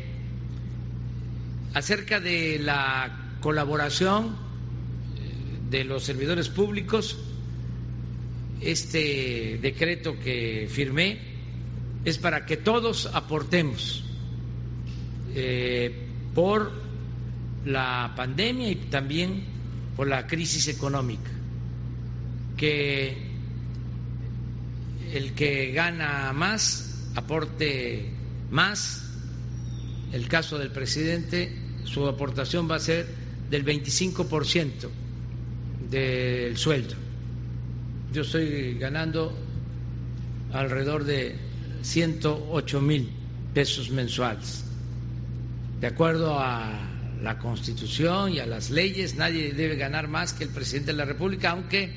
acerca de la colaboración eh, de los servidores públicos, este decreto que firmé es para que todos aportemos por la pandemia y también por la crisis económica, que el que gana más aporte más, el caso del presidente, su aportación va a ser del 25% del sueldo. Yo estoy ganando alrededor de 108 mil pesos mensuales. De acuerdo a la Constitución y a las leyes, nadie debe ganar más que el presidente de la República, aunque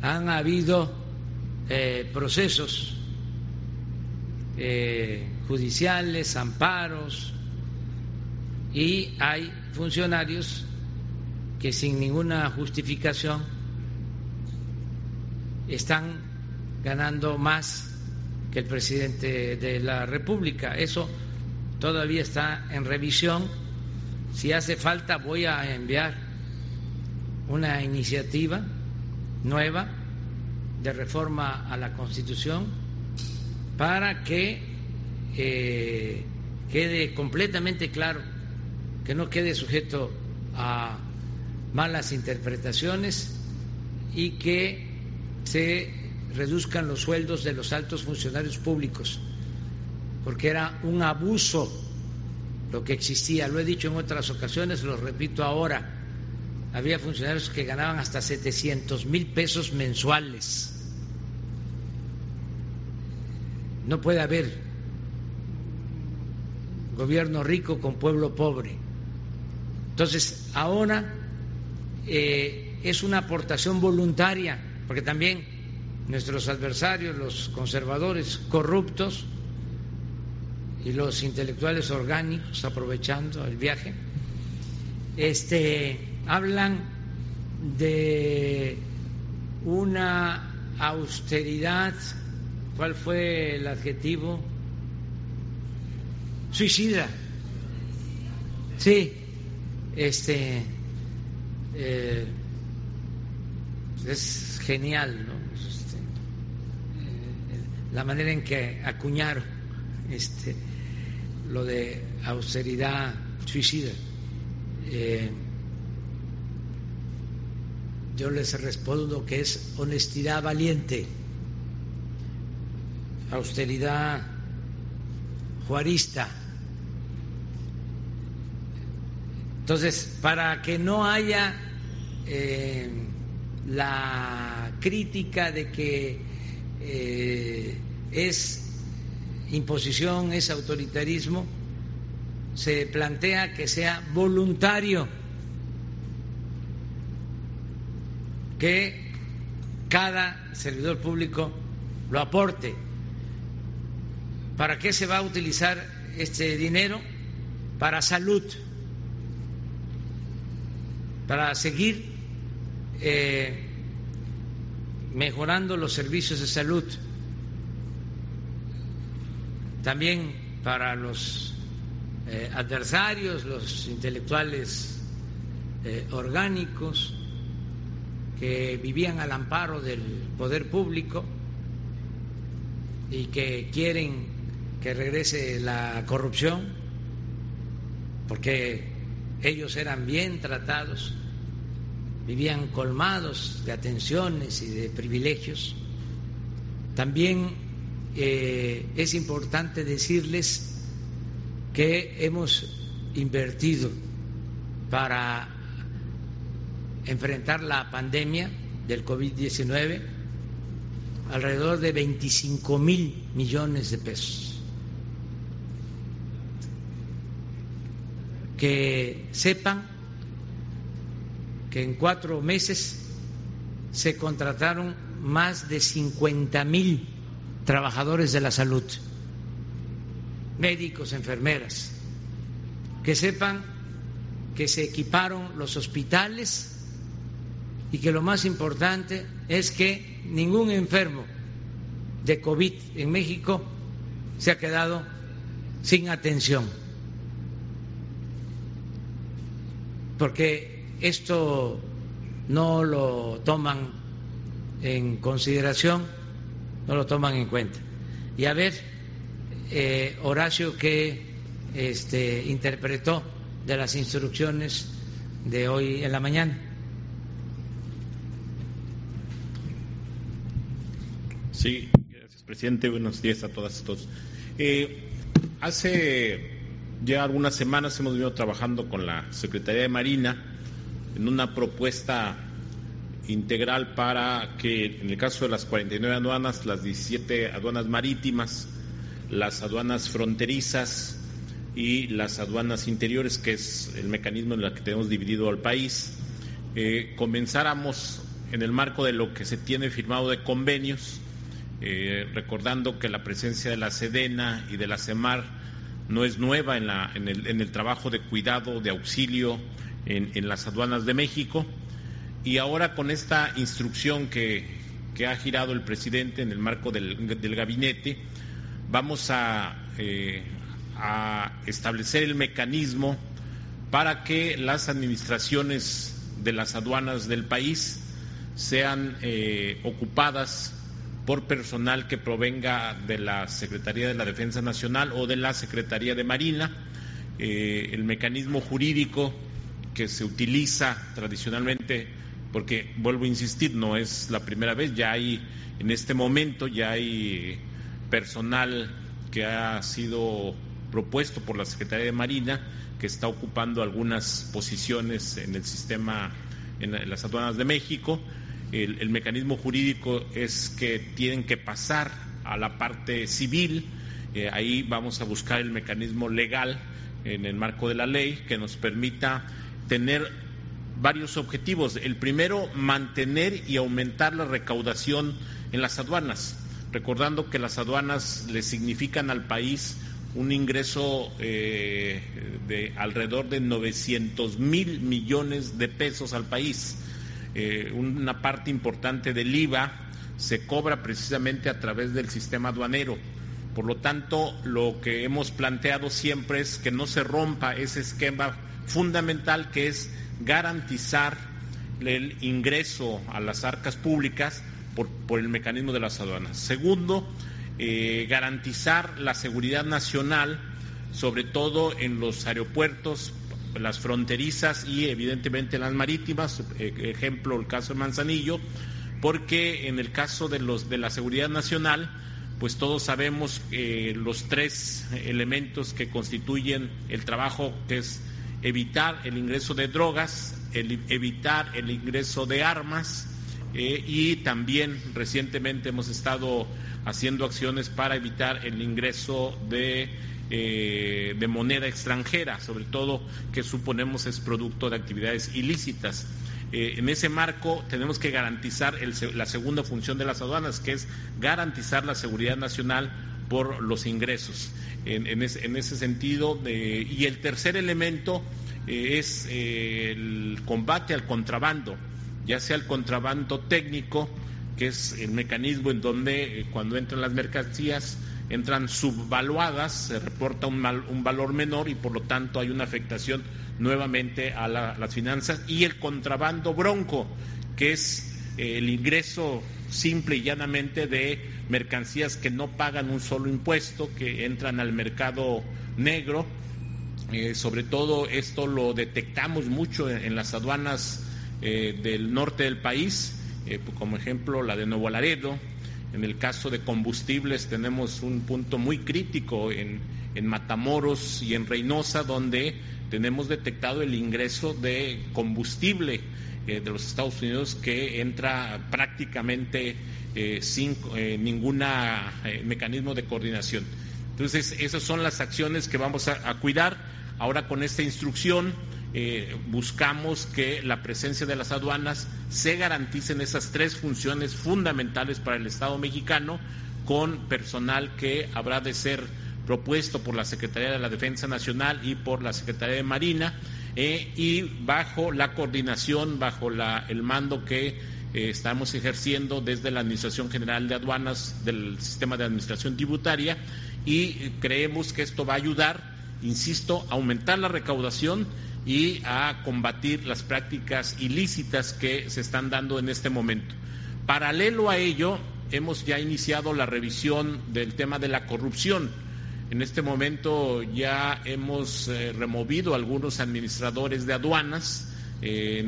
han habido eh, procesos eh, judiciales, amparos, y hay funcionarios que sin ninguna justificación están ganando más que el presidente de la República. Eso todavía está en revisión. Si hace falta, voy a enviar una iniciativa nueva de reforma a la Constitución para que eh, quede completamente claro, que no quede sujeto a malas interpretaciones y que se reduzcan los sueldos de los altos funcionarios públicos, porque era un abuso lo que existía. Lo he dicho en otras ocasiones, lo repito ahora. Había funcionarios que ganaban hasta 700 mil pesos mensuales. No puede haber gobierno rico con pueblo pobre. Entonces, ahora eh, es una aportación voluntaria, porque también nuestros adversarios, los conservadores corruptos y los intelectuales orgánicos, aprovechando el viaje, este, hablan de una austeridad, ¿cuál fue el adjetivo? Suicida. Sí, este eh, es genial, ¿no? Este, la manera en que acuñaron este, lo de austeridad suicida. Eh, yo les respondo que es honestidad valiente, austeridad juarista. Entonces, para que no haya eh, la crítica de que eh, es imposición, es autoritarismo, se plantea que sea voluntario, que cada servidor público lo aporte. ¿Para qué se va a utilizar este dinero? Para salud para seguir eh, mejorando los servicios de salud, también para los eh, adversarios, los intelectuales eh, orgánicos que vivían al amparo del poder público y que quieren que regrese la corrupción, porque ellos eran bien tratados, vivían colmados de atenciones y de privilegios. También eh, es importante decirles que hemos invertido para enfrentar la pandemia del COVID-19 alrededor de 25 mil millones de pesos. que sepan que en cuatro meses se contrataron más de 50 mil trabajadores de la salud, médicos, enfermeras, que sepan que se equiparon los hospitales y que lo más importante es que ningún enfermo de COVID en México se ha quedado sin atención. Porque esto no lo toman en consideración, no lo toman en cuenta. Y a ver, eh, Horacio, ¿qué este, interpretó de las instrucciones de hoy en la mañana? Sí, gracias, presidente. Buenos días a todas y todos. Eh, hace ya algunas semanas hemos venido trabajando con la Secretaría de Marina en una propuesta integral para que, en el caso de las 49 aduanas, las 17 aduanas marítimas, las aduanas fronterizas y las aduanas interiores, que es el mecanismo en el que tenemos dividido al país, eh, comenzáramos en el marco de lo que se tiene firmado de convenios, eh, recordando que la presencia de la Sedena y de la CEMAR no es nueva en, la, en, el, en el trabajo de cuidado, de auxilio en, las aduanas de México. Y ahora con esta instrucción que, ha girado el presidente en el marco del, gabinete, vamos a, eh, a, establecer el mecanismo para que las administraciones de las aduanas del país sean eh, ocupadas por personal que provenga de la Secretaría de la Defensa Nacional o de la Secretaría de Marina. Eh, el mecanismo jurídico que se utiliza tradicionalmente, porque vuelvo a insistir, no es la primera vez, ya hay en este momento, ya hay personal que ha sido propuesto por la Secretaría de Marina, que está ocupando algunas posiciones en el sistema, en las aduanas de México. El, mecanismo jurídico es que tienen que pasar a la parte civil. Eh, ahí vamos a buscar el mecanismo legal en el marco de la ley que nos permita tener varios objetivos. El primero, mantener y aumentar la recaudación en las aduanas, recordando que las aduanas le significan al país un ingreso eh, de alrededor de 900 mil millones de pesos al país. Eh, una parte importante del IVA se cobra precisamente a través del sistema aduanero. Por lo tanto, lo que hemos planteado siempre es que no se rompa ese esquema fundamental que es garantizar el ingreso a las arcas públicas por, el mecanismo de las aduanas. Segundo, eh, garantizar la seguridad nacional, sobre todo en los aeropuertos, las fronterizas y evidentemente las marítimas, eh, ejemplo el caso de Manzanillo, porque en el caso de los de la seguridad nacional, pues todos sabemos los tres elementos que constituyen el trabajo que es evitar el ingreso de drogas, evitar el ingreso de armas eh, y también recientemente hemos estado haciendo acciones para evitar el ingreso de, eh, de moneda extranjera, sobre todo que suponemos es producto de actividades ilícitas. Eh, en ese marco tenemos que garantizar la segunda función de las aduanas, que es garantizar la seguridad nacional por los ingresos. En, ese, sentido, y el tercer elemento eh, es eh, el combate al contrabando, ya sea el contrabando técnico, que es el mecanismo en donde eh, cuando entran las mercancías entran subvaluadas, se reporta un, un valor menor y por lo tanto hay una afectación nuevamente a las finanzas, y el contrabando bronco, que es el ingreso simple y llanamente de mercancías que no pagan un solo impuesto, que entran al mercado negro. Eh, sobre todo esto lo detectamos mucho en, las aduanas eh, del norte del país, eh, como ejemplo la de Nuevo Laredo. En el caso de combustibles tenemos un punto muy crítico en, en Matamoros y en Reynosa, donde tenemos detectado el ingreso de combustible eh, de los Estados Unidos que entra prácticamente eh, sin eh, ningún mecanismo de coordinación. Entonces, esas son las acciones que vamos a, cuidar. Ahora con esta instrucción buscamos que la presencia de las aduanas se garanticen esas tres funciones fundamentales para el Estado mexicano con personal que habrá de ser propuesto por la Secretaría de la Defensa Nacional y por la Secretaría de Marina eh, y bajo la coordinación, bajo la, el mando que eh, estamos ejerciendo desde la Administración General de Aduanas del Sistema de Administración Tributaria y creemos que esto va a ayudar insisto, a aumentar la recaudación y a combatir las prácticas ilícitas que se están dando en este momento. Paralelo a ello, hemos ya iniciado la revisión del tema de la corrupción. En este momento ya hemos eh, removido algunos administradores de aduanas. Eh,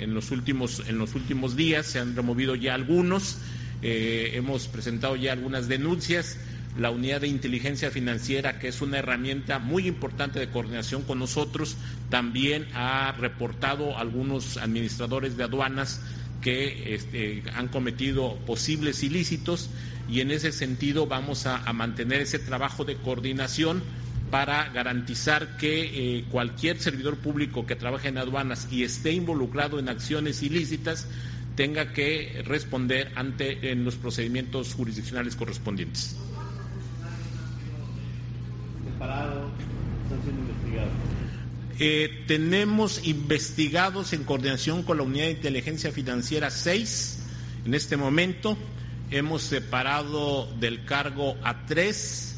en, los últimos, en los últimos días se han removido ya algunos. Eh, hemos presentado ya algunas denuncias la unidad de inteligencia financiera, que es una herramienta muy importante de coordinación con nosotros, también ha reportado algunos administradores de aduanas que este, han cometido posibles ilícitos y en ese sentido vamos a, mantener ese trabajo de coordinación para garantizar que eh, cualquier servidor público que trabaje en aduanas y esté involucrado en acciones ilícitas tenga que responder ante en los procedimientos jurisdiccionales correspondientes? Eh, tenemos investigados en coordinación con la Unidad de Inteligencia Financiera 6 en este momento. Hemos separado del cargo a tres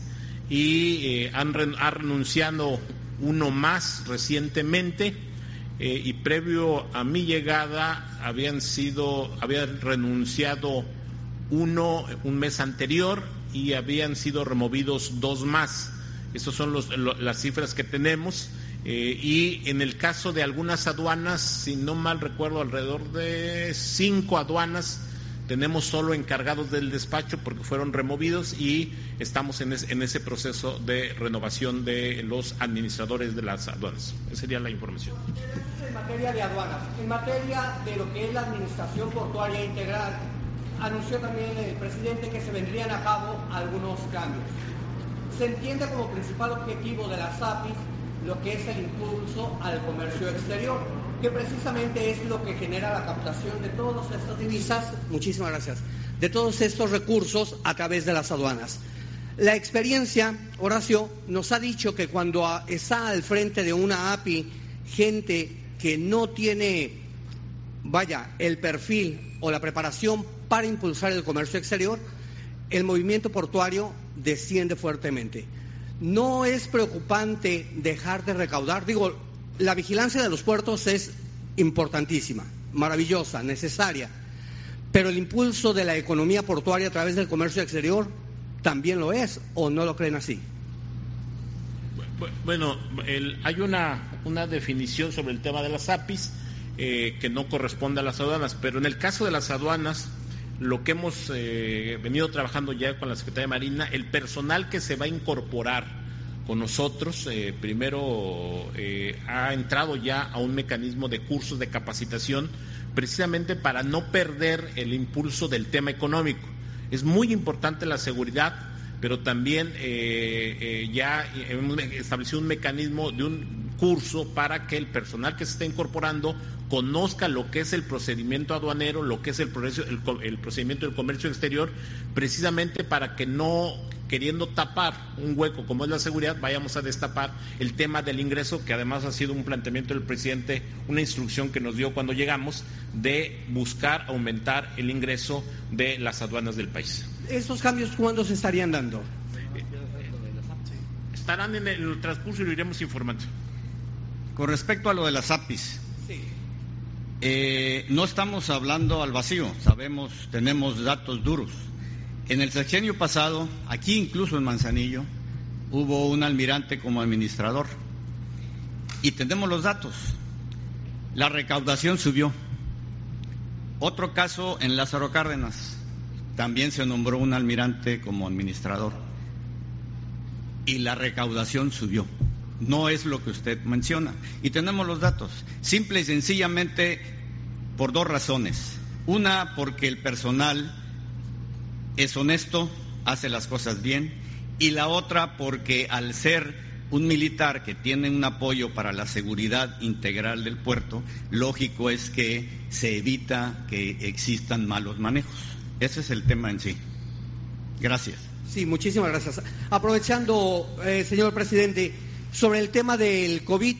y eh, han renunciado uno más recientemente eh, y previo a mi llegada habían sido, habían renunciado uno un mes anterior y habían sido removidos dos más. Esas son las cifras que tenemos. Eh, y en el caso de algunas aduanas, si no mal recuerdo, alrededor de cinco aduanas tenemos solo encargados del despacho porque fueron removidos y estamos en, ese proceso de renovación de los administradores de las aduanas. Esa sería la información. En materia de aduanas, en materia de lo que es la administración portuaria integral, anunció también el presidente que se vendrían a cabo algunos cambios se entiende como principal objetivo de las APIs lo que es el impulso al comercio exterior, que precisamente es lo que genera la captación de todas estas divisas, muchísimas gracias, de todos estos recursos a través de las aduanas. La experiencia, Horacio, nos ha dicho que cuando está al frente de una API gente que no tiene, vaya, el perfil o la preparación para impulsar el comercio exterior, el movimiento portuario desciende fuertemente. No es preocupante dejar de recaudar. Digo, la vigilancia de los puertos es importantísima, maravillosa, necesaria, pero el impulso de la economía portuaria a través del comercio exterior también lo es, o no lo creen así. Bueno, hay una, una, definición sobre el tema de las APIs eh, que no corresponde a las aduanas, pero en el caso de las aduanas, lo que hemos eh, venido trabajando ya con la Secretaría de Marina, el personal que se va a incorporar con nosotros, eh, primero eh, ha entrado ya a un mecanismo de cursos de capacitación precisamente para no perder el impulso del tema económico. Es muy importante la seguridad, pero también ya hemos establecido un mecanismo de un curso para que el personal que se está incorporando conozca lo que es el procedimiento aduanero, lo que es el, el, procedimiento del comercio exterior, precisamente para que no queriendo tapar un hueco como es la seguridad, vayamos a destapar el tema del ingreso, que además ha sido un planteamiento del presidente, una instrucción que nos dio cuando llegamos, de buscar aumentar el ingreso de las aduanas del país. ¿Estos cambios cuándo se estarían dando? Estarán en el transcurso y lo iremos informando. Con respecto a lo de las APIs, eh, no estamos hablando al vacío, sabemos, tenemos datos duros. En el sexenio pasado, aquí incluso en Manzanillo, hubo un almirante como administrador y tenemos los datos. La recaudación subió. Otro caso en Lázaro Cárdenas, también se nombró un almirante como administrador y la recaudación subió. No es lo que usted menciona. Y tenemos los datos. Simple y sencillamente por dos razones. Una, porque el personal es honesto, hace las cosas bien. Y la otra, porque al ser un militar que tiene un apoyo para la seguridad integral del puerto, lógico es que se evita que existan malos manejos. Ese es el tema en sí. Gracias. Sí, muchísimas gracias. Aprovechando, eh, señor presidente, sobre el tema del COVID,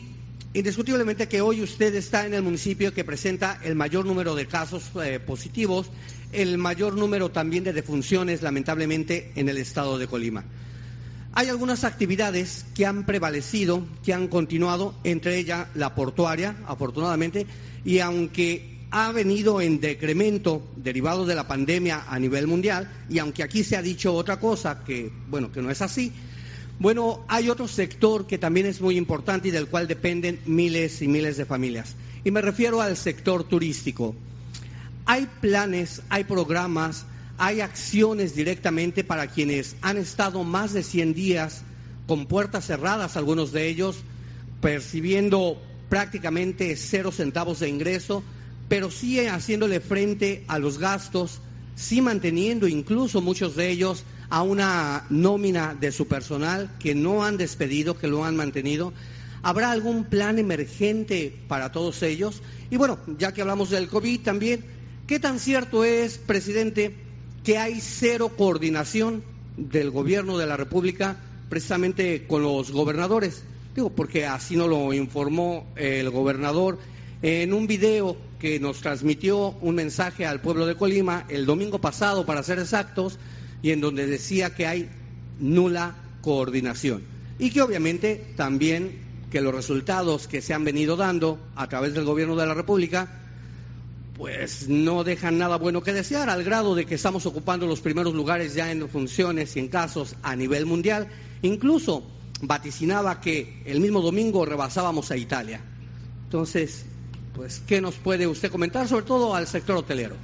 indiscutiblemente que hoy usted está en el municipio que presenta el mayor número de casos eh, positivos, el mayor número también de defunciones, lamentablemente, en el estado de Colima. Hay algunas actividades que han prevalecido, que han continuado, entre ellas la portuaria, afortunadamente, y aunque ha venido en decremento derivado de la pandemia a nivel mundial, y aunque aquí se ha dicho otra cosa, que bueno, que no es así, bueno, hay otro sector que también es muy importante y del cual dependen miles y miles de familias. Y me refiero al sector turístico. Hay planes, hay programas, hay acciones directamente para quienes han estado más de 100 días con puertas cerradas, algunos de ellos, percibiendo prácticamente cero centavos de ingreso, pero sí haciéndole frente a los gastos, sí manteniendo incluso muchos de ellos a una nómina de su personal que no han despedido, que lo han mantenido. ¿Habrá algún plan emergente para todos ellos? Y bueno, ya que hablamos del COVID también, ¿qué tan cierto es, presidente, que hay cero coordinación del gobierno de la República precisamente con los gobernadores? Digo, porque así nos lo informó el gobernador en un video que nos transmitió un mensaje al pueblo de Colima el domingo pasado, para ser exactos, y en donde decía que hay nula coordinación. Y que obviamente también que los resultados que se han venido dando a través del gobierno de la República pues no dejan nada bueno que desear, al grado de que estamos ocupando los primeros lugares ya en funciones y en casos a nivel mundial. Incluso vaticinaba que el mismo domingo rebasábamos a Italia. Entonces, pues, ¿qué nos puede usted comentar, sobre todo al sector hotelero?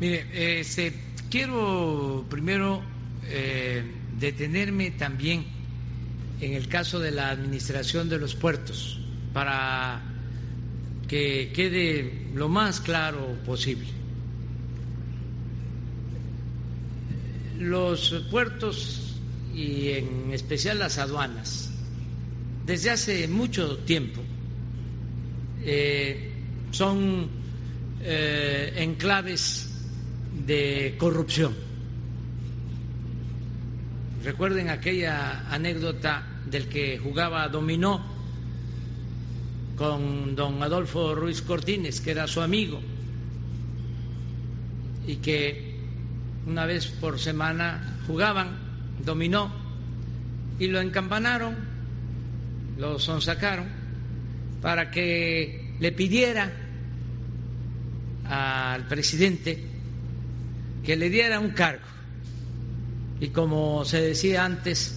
Mire, este, quiero primero eh, detenerme también en el caso de la administración de los puertos, para que quede lo más claro posible. Los puertos y en especial las aduanas, desde hace mucho tiempo, eh, son eh, enclaves de corrupción. Recuerden aquella anécdota del que jugaba dominó con don Adolfo Ruiz Cortines, que era su amigo, y que una vez por semana jugaban, dominó, y lo encampanaron, lo sonsacaron, para que le pidiera al presidente que le diera un cargo. Y como se decía antes,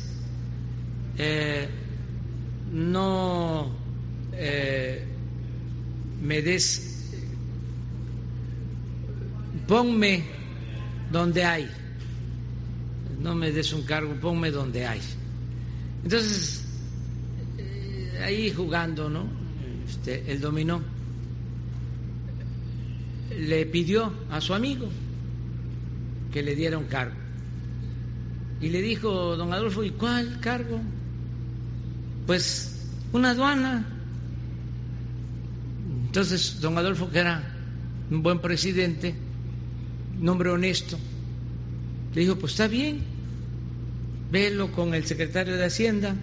eh, no eh, me des, ponme donde hay, no me des un cargo, ponme donde hay. Entonces, eh, ahí jugando, ¿no? Este, el dominó, le pidió a su amigo que le diera un cargo. Y le dijo, don Adolfo, ¿y cuál cargo? Pues una aduana. Entonces, don Adolfo, que era un buen presidente, un hombre honesto, le dijo, pues está bien, velo con el secretario de Hacienda,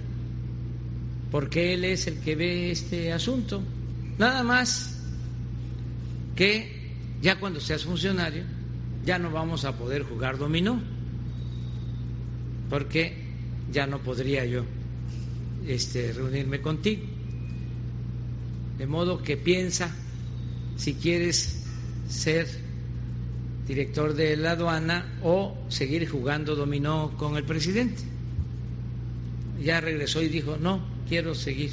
porque él es el que ve este asunto. Nada más que ya cuando seas funcionario, ya no vamos a poder jugar dominó, porque ya no podría yo este, reunirme contigo. De modo que piensa si quieres ser director de la aduana o seguir jugando dominó con el presidente. Ya regresó y dijo, no, quiero seguir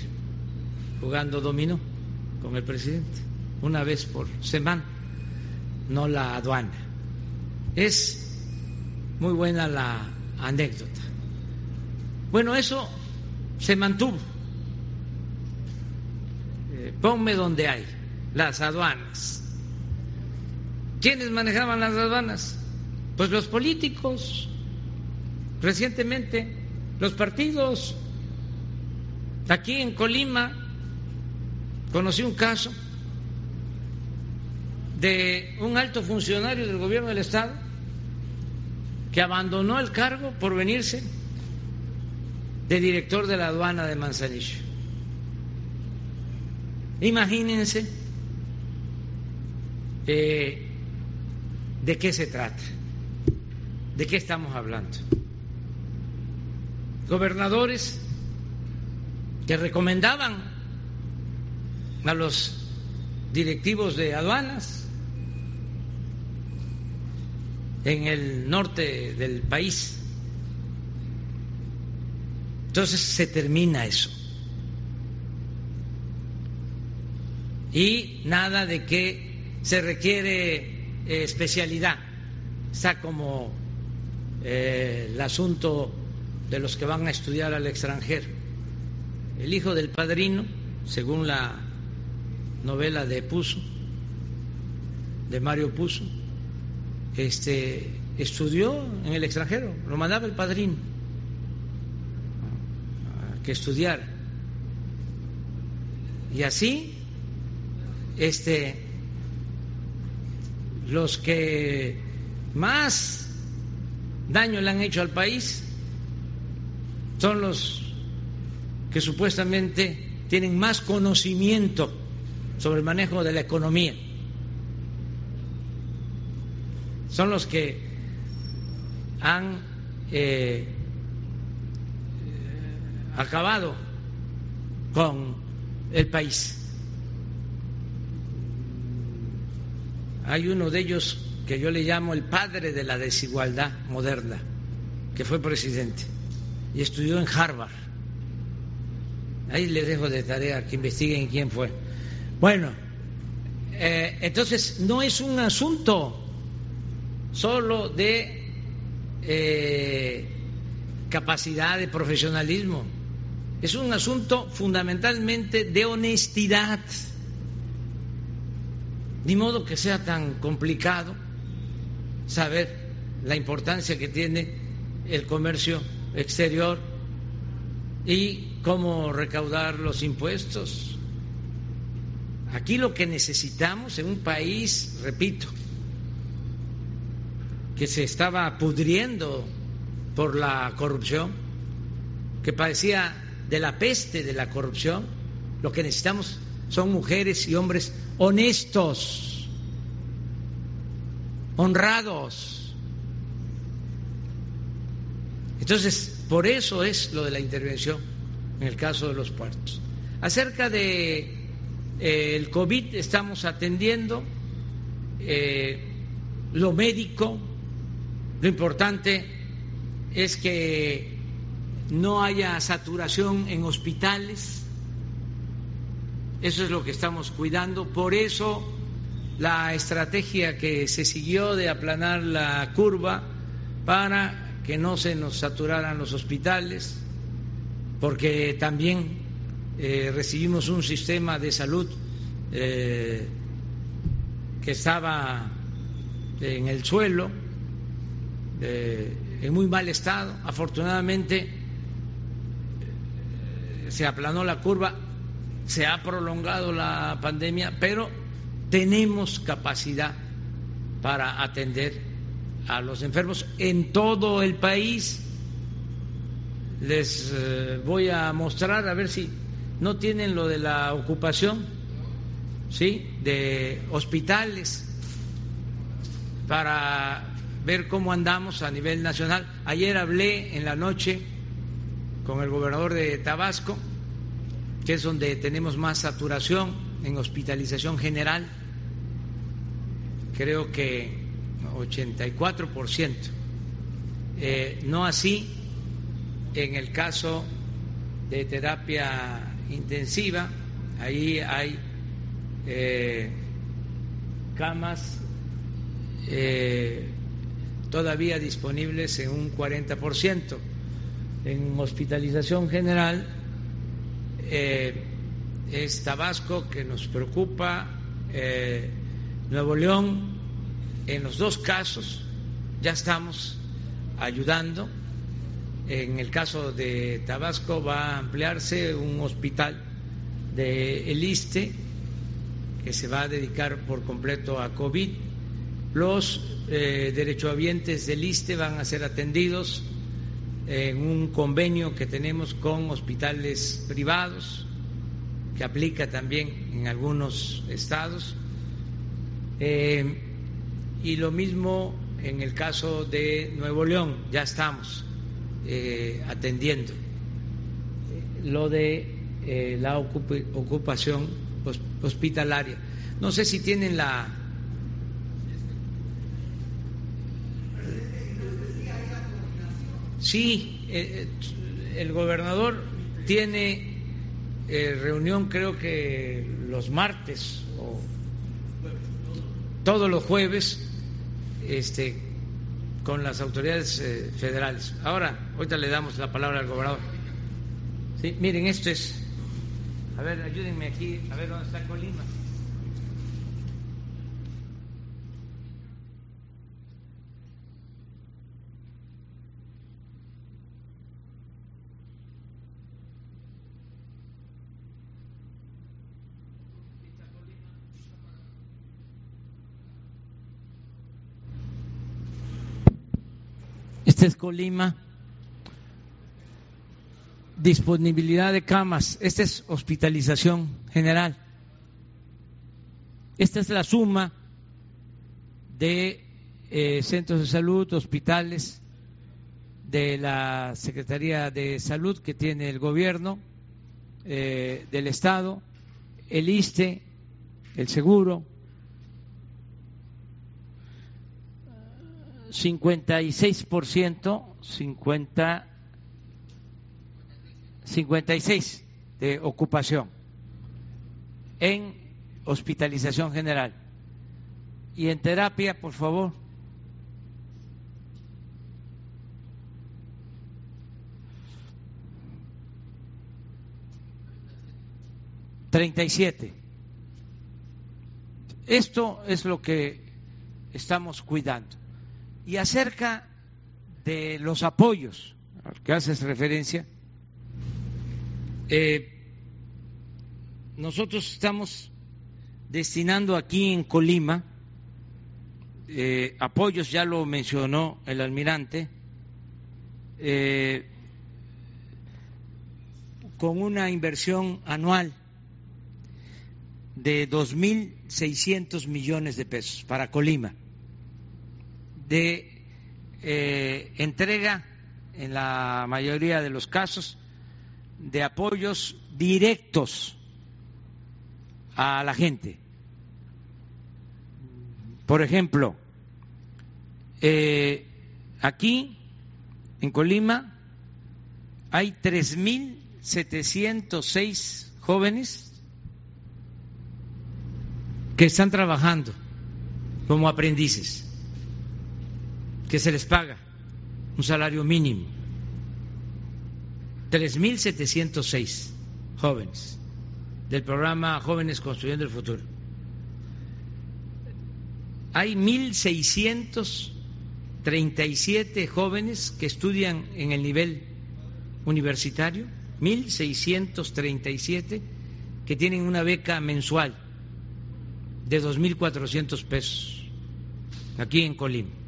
jugando dominó con el presidente, una vez por semana, no la aduana. Es muy buena la anécdota. Bueno, eso se mantuvo ponme donde hay, las aduanas. ¿Quiénes manejaban las aduanas? Pues los políticos, recientemente los partidos. Aquí en Colima conocí un caso de un alto funcionario del gobierno del Estado que abandonó el cargo por venirse de director de la aduana de Manzanillo. Imagínense eh, de qué se trata, de qué estamos hablando. gobernadores que recomendaban a los directivos de aduanas en el norte del país. Entonces se termina eso. Y nada de que se requiere eh, especialidad. Está como eh, el asunto de los que van a estudiar al extranjero. El hijo del padrino, según la novela de Puso, de Mario Puso, este, estudió en el extranjero, lo mandaba el padrino que estudiar Y así, este, los que más daño le han hecho al país son los que supuestamente tienen más conocimiento sobre el manejo de la economía. Son los que han eh, acabado con el país. Hay uno de ellos que yo le llamo el padre de la desigualdad moderna, que fue presidente y estudió en Harvard. Ahí les dejo de tarea que investiguen quién fue. Bueno, eh, entonces no es un asunto solo de eh, capacidad, de profesionalismo, es un asunto fundamentalmente de honestidad. Ni modo que sea tan complicado saber la importancia que tiene el comercio exterior y cómo recaudar los impuestos. Aquí lo que necesitamos en un país, repito, que se estaba pudriendo por la corrupción, que padecía de la peste de la corrupción, lo que necesitamos son mujeres y hombres honestos, honrados. Entonces, por eso es lo de la intervención en el caso de los puertos. Acerca de eh, el COVID estamos atendiendo eh, lo médico, lo importante es que no haya saturación en hospitales, eso es lo que estamos cuidando. Por eso la estrategia que se siguió de aplanar la curva para que no se nos saturaran los hospitales, porque también eh, recibimos un sistema de salud eh, que estaba en el suelo, eh, en muy mal estado. Afortunadamente se aplanó la curva se ha prolongado la pandemia, pero tenemos capacidad para atender a los enfermos en todo el país. Les eh, voy a mostrar a ver si no tienen lo de la ocupación, ¿sí? De hospitales para ver cómo andamos a nivel nacional. Ayer hablé en la noche con el gobernador de Tabasco que es donde tenemos más saturación en hospitalización general, creo que 84%. Eh, no así en el caso de terapia intensiva, ahí hay eh, camas eh, todavía disponibles en un 40%. En hospitalización general eh, es Tabasco que nos preocupa, eh, Nuevo León, en los dos casos ya estamos ayudando. En el caso de Tabasco va a ampliarse un hospital de El ISTE que se va a dedicar por completo a COVID. Los eh, derechohabientes del ISTE van a ser atendidos en un convenio que tenemos con hospitales privados, que aplica también en algunos estados, eh, y lo mismo en el caso de Nuevo León, ya estamos eh, atendiendo. Lo de eh, la ocupación hospitalaria. No sé si tienen la... Sí, eh, el gobernador tiene reunión creo que los martes o todos los jueves este, con las autoridades eh, federales. Ahora, ahorita le damos la palabra al gobernador. Sí, miren, esto es. A ver, ayúdenme aquí, a ver dónde está Colima. Colima. Disponibilidad de camas. Esta es hospitalización general. Esta es la suma de eh, centros de salud, hospitales, de la Secretaría de Salud que tiene el gobierno, eh, del Estado, el ISTE, el seguro, 56%, 50, 56 de ocupación en hospitalización general. Y en terapia, por favor. Treinta y siete. Esto es lo que estamos cuidando. Y acerca de los apoyos al que haces referencia, eh, nosotros estamos destinando aquí en Colima eh, apoyos, ya lo mencionó el almirante, eh, con una inversión anual de 2.600 millones de pesos para Colima de eh, entrega, en la mayoría de los casos, de apoyos directos a la gente. Por ejemplo, eh, aquí en Colima hay 3.706 jóvenes que están trabajando como aprendices que se les paga un salario mínimo. 3.706 jóvenes del programa Jóvenes Construyendo el Futuro. Hay 1.637 jóvenes que estudian en el nivel universitario, 1.637 que tienen una beca mensual de 2.400 pesos aquí en Colima.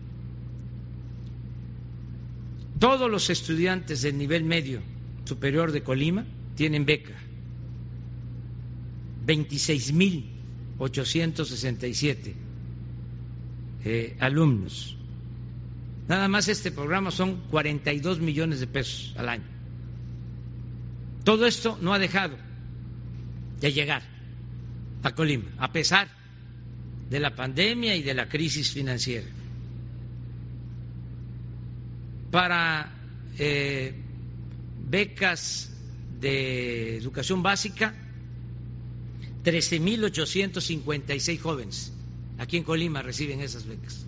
Todos los estudiantes del nivel medio superior de Colima tienen beca. 26.867 eh, alumnos. Nada más este programa son 42 millones de pesos al año. Todo esto no ha dejado de llegar a Colima, a pesar de la pandemia y de la crisis financiera para eh, becas de educación básica, 13.856 jóvenes aquí en Colima reciben esas becas.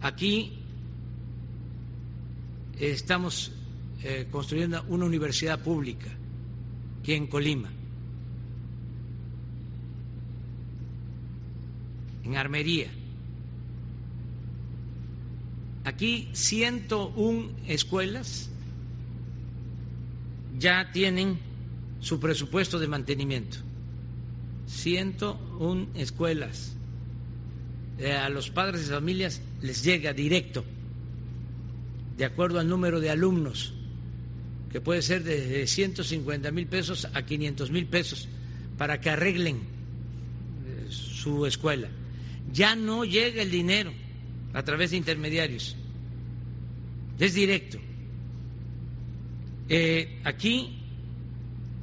Aquí estamos eh, construyendo una universidad pública aquí en Colima, en Armería Aquí 101 escuelas ya tienen su presupuesto de mantenimiento. 101 escuelas. Eh, a los padres de familias les llega directo, de acuerdo al número de alumnos, que puede ser desde 150 mil pesos a 500 mil pesos, para que arreglen eh, su escuela. Ya no llega el dinero a través de intermediarios. es directo. Eh, aquí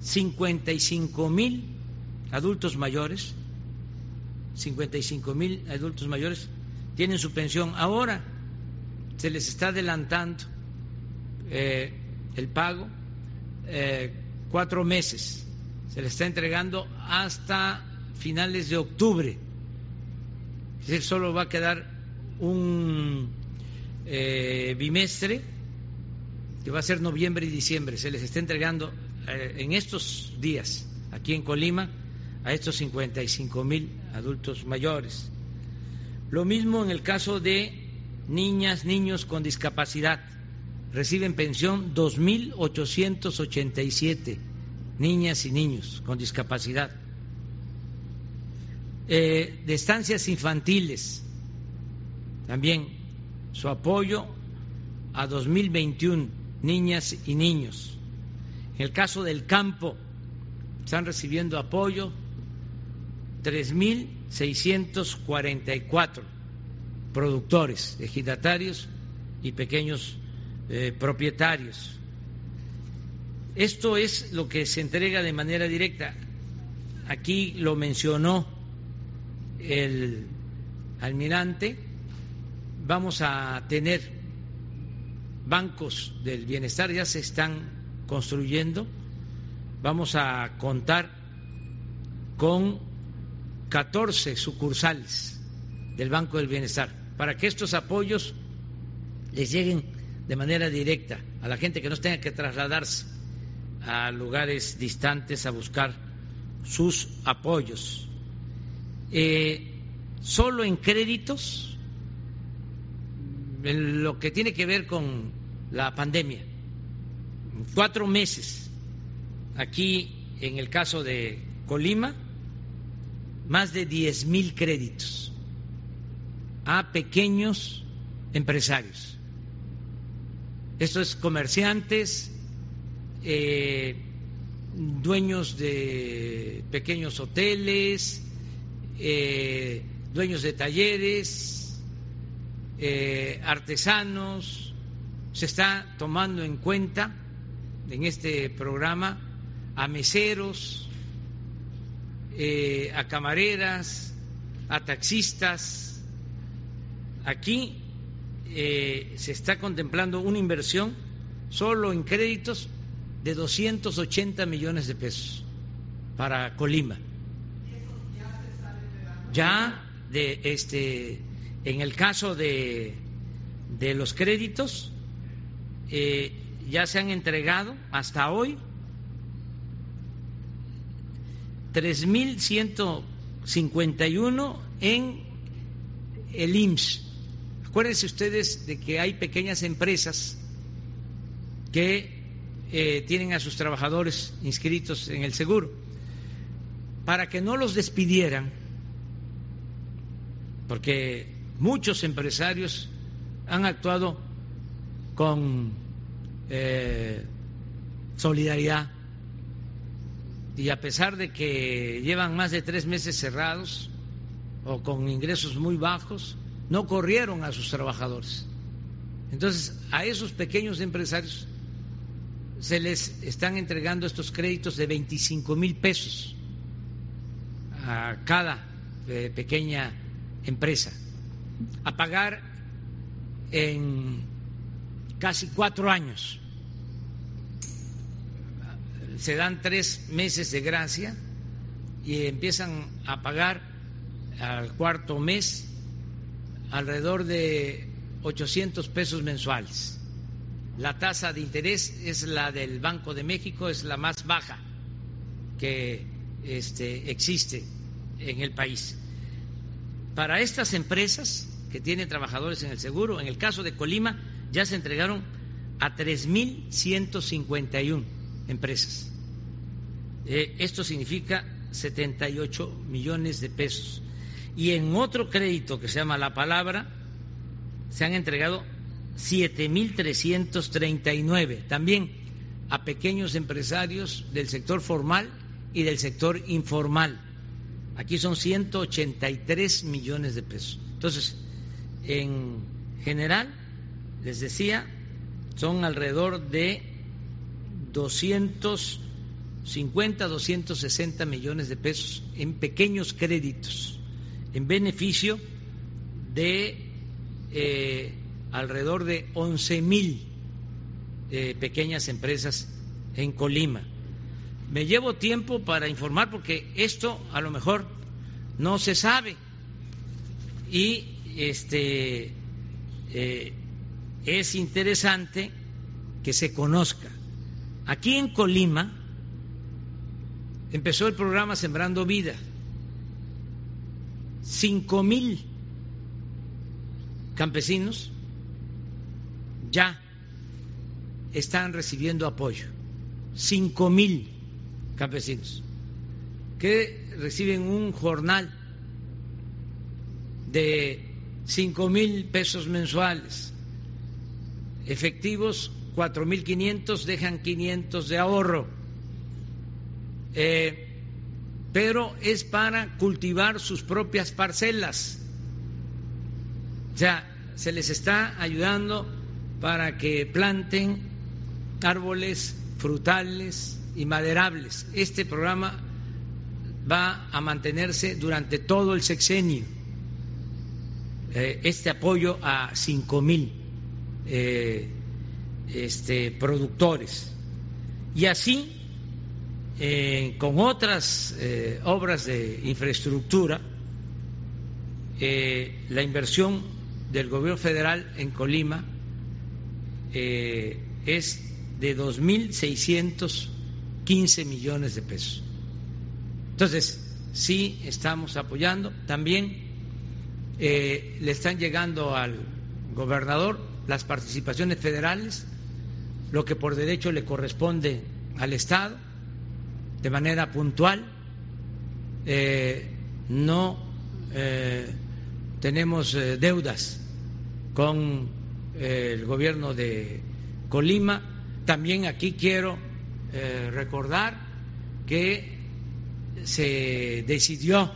55 mil adultos mayores, 55 mil adultos mayores tienen su pensión. Ahora se les está adelantando eh, el pago eh, cuatro meses. Se les está entregando hasta finales de octubre. Es solo va a quedar un eh, bimestre que va a ser noviembre y diciembre. Se les está entregando eh, en estos días aquí en Colima a estos 55 mil adultos mayores. Lo mismo en el caso de niñas, niños con discapacidad. Reciben pensión 2.887 niñas y niños con discapacidad. Eh, de estancias infantiles, también su apoyo a 2021, niñas y niños. En el caso del campo, están recibiendo apoyo 3.644 productores, ejidatarios y pequeños eh, propietarios. Esto es lo que se entrega de manera directa. Aquí lo mencionó el almirante. Vamos a tener bancos del bienestar, ya se están construyendo. Vamos a contar con 14 sucursales del Banco del Bienestar para que estos apoyos les lleguen de manera directa a la gente que no tenga que trasladarse a lugares distantes a buscar sus apoyos. Eh, solo en créditos, en lo que tiene que ver con la pandemia, cuatro meses, aquí en el caso de Colima, más de diez mil créditos a pequeños empresarios. Esto es comerciantes, eh, dueños de pequeños hoteles, eh, dueños de talleres, eh, artesanos. Se está tomando en cuenta en este programa a meseros, a camareras, a taxistas. Aquí se está contemplando una inversión solo en créditos de 280 millones de pesos para Colima. Ya de este en el caso de, de los créditos eh, ya se han entregado hasta hoy 3.151 en el IMSS. Acuérdense ustedes de que hay pequeñas empresas que eh, tienen a sus trabajadores inscritos en el seguro. Para que no los despidieran, porque muchos empresarios han actuado con eh, solidaridad y a pesar de que llevan más de tres meses cerrados o con ingresos muy bajos, no corrieron a sus trabajadores. Entonces, a esos pequeños empresarios se les están entregando estos créditos de 25 mil pesos a cada eh, pequeña empresa, a pagar en casi cuatro años. Se dan tres meses de gracia y empiezan a pagar al cuarto mes alrededor de 800 pesos mensuales la tasa de interés es la del Banco de México, es la más baja que este, existe en el país. Para estas empresas que tienen trabajadores en el seguro, en el caso de Colima, ya se entregaron a 3.151 empresas. Eh, esto significa 78 millones de pesos. Y en otro crédito que se llama La Palabra, se han entregado 7.339, también a pequeños empresarios del sector formal y del sector informal. Aquí son 183 millones de pesos. Entonces, en general, les decía, son alrededor de 250, 260 millones de pesos en pequeños créditos, en beneficio de eh, alrededor de 11 mil eh, pequeñas empresas en Colima. Me llevo tiempo para informar porque esto a lo mejor no se sabe y este eh, es interesante que se conozca. Aquí en Colima empezó el programa Sembrando Vida. Cinco mil campesinos ya están recibiendo apoyo. Cinco mil campesinos que reciben un jornal de cinco mil pesos mensuales, efectivos cuatro mil quinientos, dejan quinientos de ahorro, eh, pero es para cultivar sus propias parcelas. O sea, se les está ayudando para que planten árboles frutales y maderables. Este programa va a mantenerse durante todo el sexenio. Eh, este apoyo a cinco mil eh, este, productores. Y así, eh, con otras obras de infraestructura, la inversión del gobierno federal en Colima es de 2.615 millones de pesos. Entonces, sí estamos apoyando. También eh, le están llegando al gobernador las participaciones federales, lo que por derecho le corresponde al Estado, de manera puntual. Eh, no eh, tenemos deudas con el gobierno de Colima también aquí quiero recordar que se decidió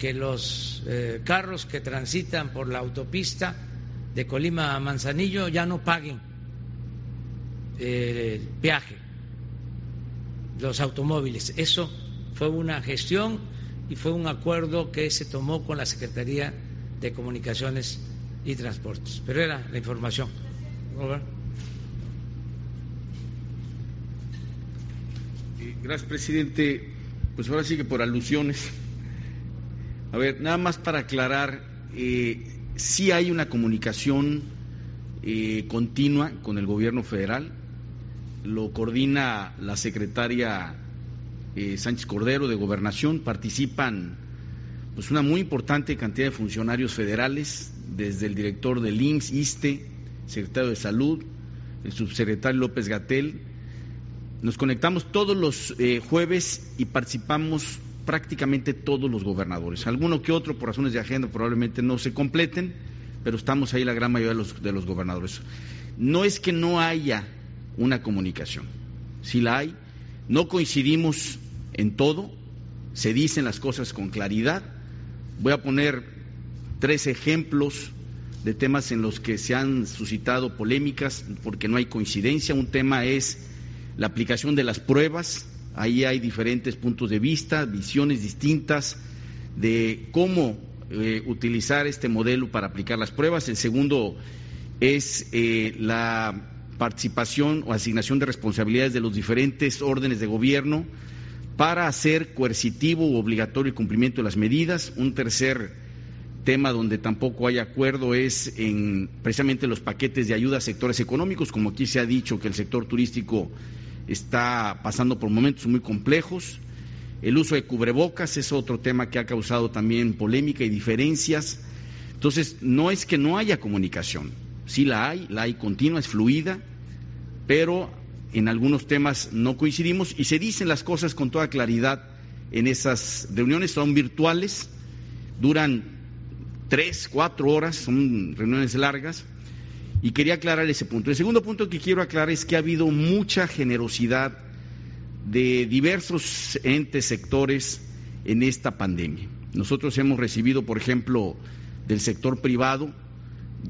que los eh, carros que transitan por la autopista de Colima a Manzanillo ya no paguen el peaje, los automóviles. Eso fue una gestión y fue un acuerdo que se tomó con la Secretaría de Comunicaciones y Transportes. Pero era la información. Gracias, presidente. Pues ahora sí que por alusiones. A ver, nada más para aclarar, eh, sí hay una comunicación eh, continua con el gobierno federal, lo coordina la secretaria eh, Sánchez Cordero de Gobernación, participan pues una muy importante cantidad de funcionarios federales, desde el director del IMSS, ISTE, secretario de Salud, el subsecretario López Gatel, nos conectamos todos los eh, jueves y participamos prácticamente todos los gobernadores. Alguno que otro, por razones de agenda, probablemente no se completen, pero estamos ahí la gran mayoría de los, de los gobernadores. No es que no haya una comunicación, si la hay, no coincidimos en todo, se dicen las cosas con claridad. Voy a poner tres ejemplos de temas en los que se han suscitado polémicas porque no hay coincidencia. Un tema es la aplicación de las pruebas, ahí hay diferentes puntos de vista, visiones distintas de cómo eh, utilizar este modelo para aplicar las pruebas. El segundo es eh, la participación o asignación de responsabilidades de los diferentes órdenes de gobierno para hacer coercitivo u obligatorio el cumplimiento de las medidas. Un tercer tema donde tampoco hay acuerdo es en precisamente los paquetes de ayuda a sectores económicos, como aquí se ha dicho que el sector turístico está pasando por momentos muy complejos. El uso de cubrebocas es otro tema que ha causado también polémica y diferencias. Entonces, no es que no haya comunicación, sí la hay, la hay continua, es fluida, pero en algunos temas no coincidimos y se dicen las cosas con toda claridad en esas reuniones, son virtuales, duran tres, cuatro horas, son reuniones largas y quería aclarar ese punto. El segundo punto que quiero aclarar es que ha habido mucha generosidad de diversos entes, sectores en esta pandemia. Nosotros hemos recibido, por ejemplo, del sector privado,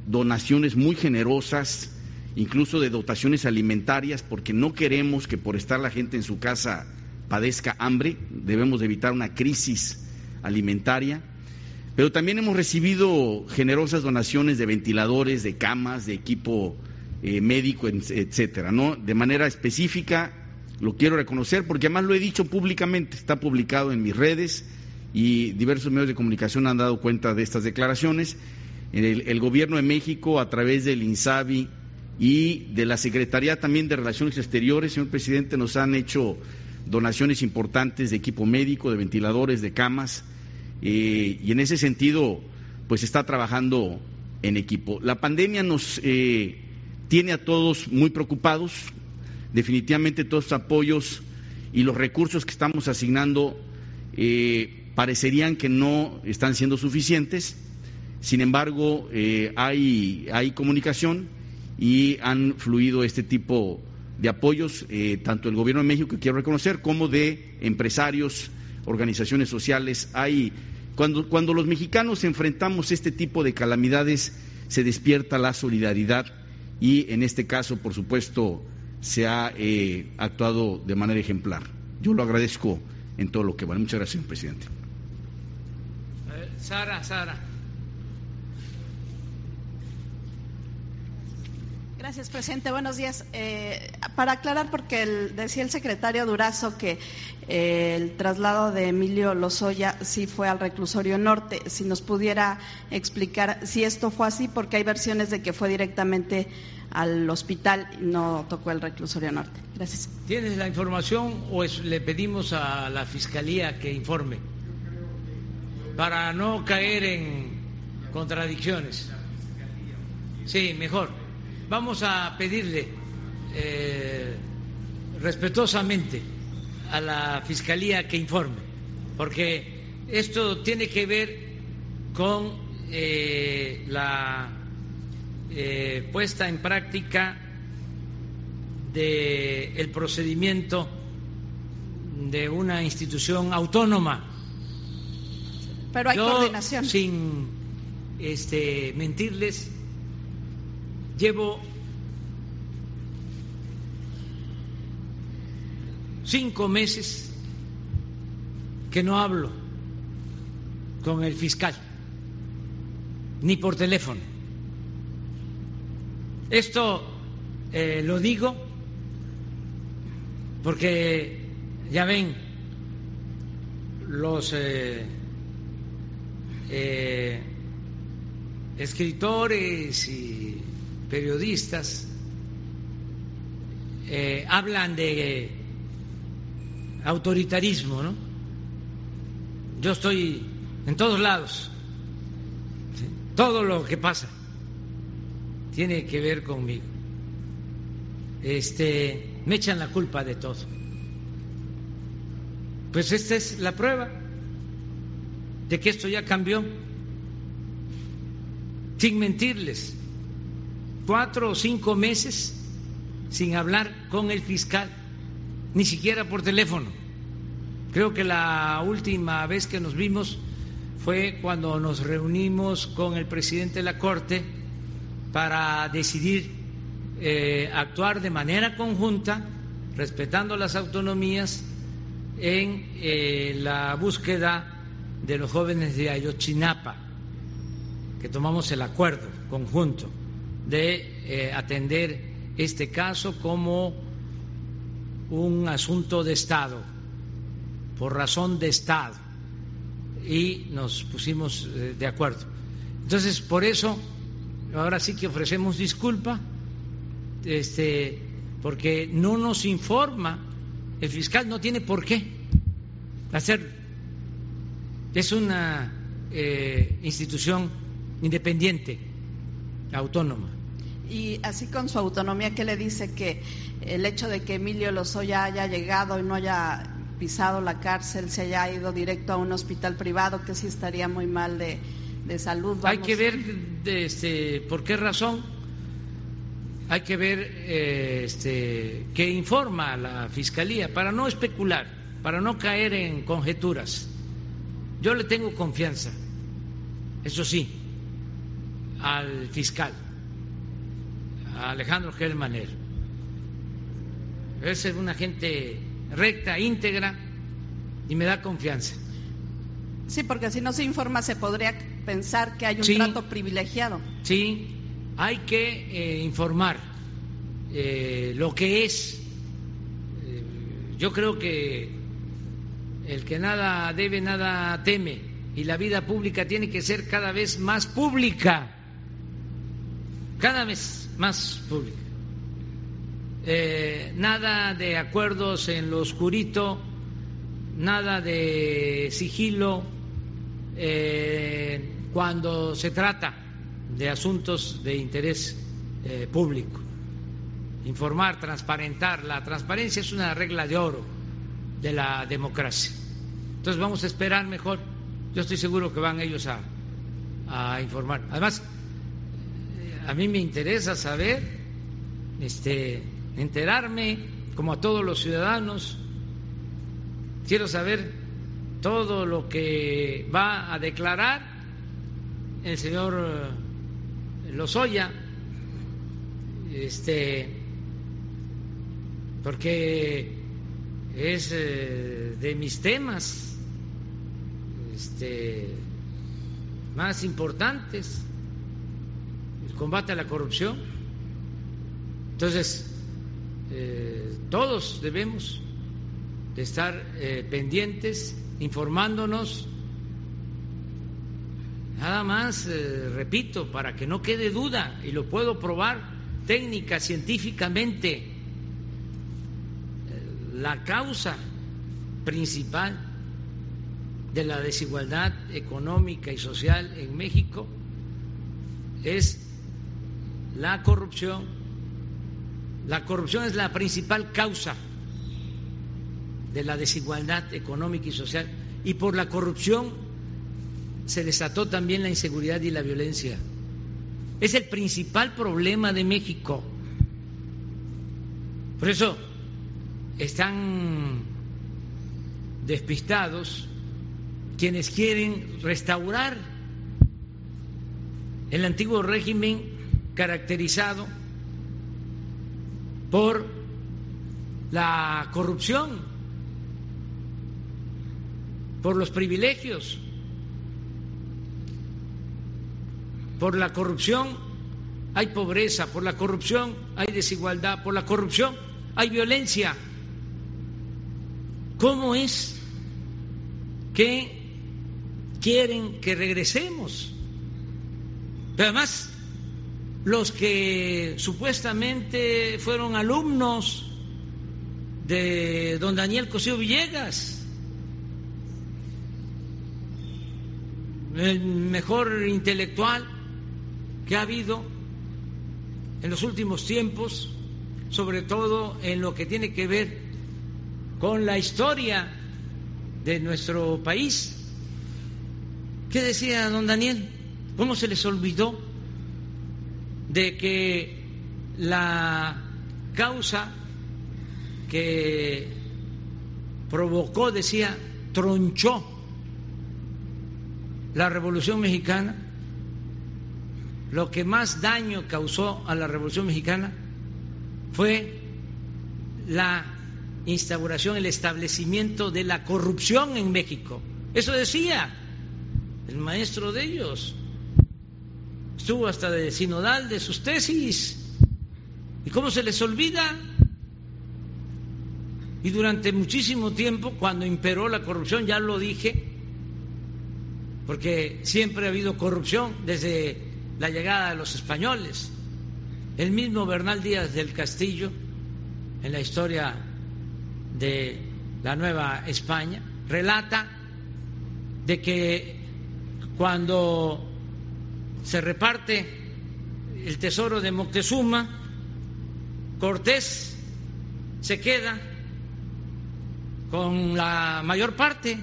donaciones muy generosas incluso de dotaciones alimentarias, porque no queremos que por estar la gente en su casa padezca hambre, debemos evitar una crisis alimentaria. Pero también hemos recibido generosas donaciones de ventiladores, de camas, de equipo eh, médico, etcétera, ¿no? De manera específica, lo quiero reconocer porque además lo he dicho públicamente, está publicado en mis redes y diversos medios de comunicación han dado cuenta de estas declaraciones. El, el gobierno de México, a través del INSABI y de la Secretaría también de Relaciones Exteriores, señor presidente, nos han hecho donaciones importantes de equipo médico, de ventiladores, de camas, eh, y en ese sentido, pues está trabajando en equipo. La pandemia nos eh, tiene a todos muy preocupados, definitivamente todos los apoyos y los recursos que estamos asignando eh, parecerían que no están siendo suficientes, sin embargo, hay, hay comunicación y han fluido este tipo de apoyos, eh, tanto el Gobierno de México, que quiero reconocer, como de empresarios, organizaciones sociales. Hay, cuando, cuando los mexicanos enfrentamos este tipo de calamidades, se despierta la solidaridad y en este caso, por supuesto, se ha eh, actuado de manera ejemplar. Yo lo agradezco en todo lo que va. Muchas gracias, señor presidente. Sara, Sara. Gracias, presidente. Buenos días. Eh, para aclarar, porque decía el secretario Durazo que eh, el traslado de Emilio Lozoya sí fue al reclusorio norte. Si nos pudiera explicar si esto fue así, porque hay versiones de que fue directamente al hospital y no tocó el reclusorio norte. Gracias. ¿Tienes la información o le pedimos a la fiscalía que informe para no caer en contradicciones? Sí, mejor vamos a pedirle eh, respetuosamente a la Fiscalía que informe, porque esto tiene que ver con eh, la eh, puesta en práctica del procedimiento de una institución autónoma. Pero hay coordinación. Sin este, mentirles, Llevo cinco meses que no hablo con el fiscal, ni por teléfono. Esto eh, lo digo porque ya ven los eh, eh, escritores y periodistas eh, hablan de autoritarismo, ¿no? Yo estoy en todos lados. Todo lo que pasa tiene que ver conmigo. Este, me echan la culpa de todo. Pues esta es la prueba de que esto ya cambió. Sin mentirles cuatro o cinco meses sin hablar con el fiscal, ni siquiera por teléfono. Creo que la última vez que nos vimos fue cuando nos reunimos con el presidente de la Corte para decidir eh, actuar de manera conjunta, respetando las autonomías, en eh, la búsqueda de los jóvenes de Ayotzinapa, que tomamos el acuerdo conjunto de eh, atender este caso como un asunto de Estado, por razón de Estado, y nos pusimos eh, de acuerdo. Entonces, por eso, ahora sí que ofrecemos disculpa, este, porque no nos informa, el fiscal no tiene por qué hacer, es una eh, institución independiente, autónoma y así con su autonomía, ¿qué le dice que el hecho de que Emilio Lozoya haya llegado y no haya pisado la cárcel, se haya ido directo a un hospital privado, que sí estaría muy mal de, salud? Hay que ver este, por qué razón, hay que ver eh, este, qué informa la Fiscalía, para no especular, para no caer en conjeturas. Yo le tengo confianza, eso sí, al fiscal a Alejandro Gelmaner. Es una gente recta, íntegra y me da confianza. Sí, porque si no se informa se podría pensar que hay un trato privilegiado. Sí, hay que eh, informar eh, lo que es. Eh, yo creo que el que nada debe, nada teme, y la vida pública tiene que ser cada vez más pública, cada vez más pública. nada de acuerdos en lo oscurito, nada de sigilo cuando se trata de asuntos de interés eh, público. Informar, transparentar. La transparencia es una regla de oro de la democracia. Entonces vamos a esperar mejor. Yo estoy seguro que van ellos a, a informar. Además, a mí me interesa saber, este, enterarme, como a todos los ciudadanos, quiero saber todo lo que va a declarar el señor Lozoya, este, porque es eh, de mis temas este, más importantes, combate a la corrupción. Entonces, eh, todos debemos de estar eh, pendientes, informándonos Nada más, eh, repito, para que no quede duda, y lo puedo probar técnica, científicamente, la causa principal de la desigualdad económica y social en México es la corrupción. La corrupción es la principal causa de la desigualdad económica y social. Y por la corrupción se desató también la inseguridad y la violencia. Es el principal problema de México. Por eso están despistados quienes quieren restaurar el antiguo régimen caracterizado por la corrupción, por los privilegios, Por la corrupción hay pobreza, por la corrupción hay desigualdad, por la corrupción hay violencia. ¿Cómo es que quieren que regresemos? Pero además, los que supuestamente fueron alumnos de don Daniel Cosío Villegas, el mejor intelectual que ha habido en los últimos tiempos, sobre todo en lo que tiene que ver con la historia de nuestro país. ¿Qué decía don Daniel? ¿Cómo se les olvidó de que la causa que provocó, decía, tronchó la Revolución Mexicana lo que más daño causó a la Revolución Mexicana fue la instauración, el establecimiento de la corrupción en México. Eso decía el maestro de ellos. Estuvo hasta de sinodal de sus tesis. ¿Y cómo se les olvida? Y durante muchísimo tiempo, cuando imperó la corrupción, ya lo dije, porque siempre ha habido corrupción desde la llegada de los españoles. El mismo Bernal Díaz del Castillo, en la historia de la Nueva España, relata de que cuando se reparte el tesoro de Moctezuma, Cortés se queda con la mayor parte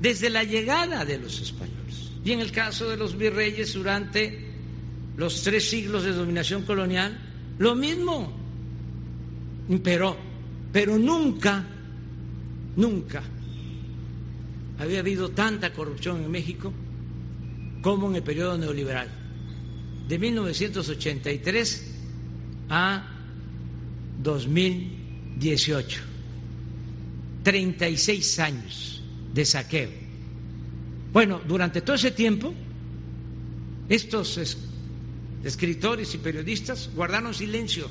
desde la llegada de los españoles. Y en el caso de los virreyes durante los tres siglos de dominación colonial, lo mismo imperó, pero nunca, nunca había habido tanta corrupción en México como en el periodo neoliberal. de 1983 a 2018. 36 años de saqueo. Bueno, durante todo ese tiempo, estos escritores y periodistas guardaron silencio,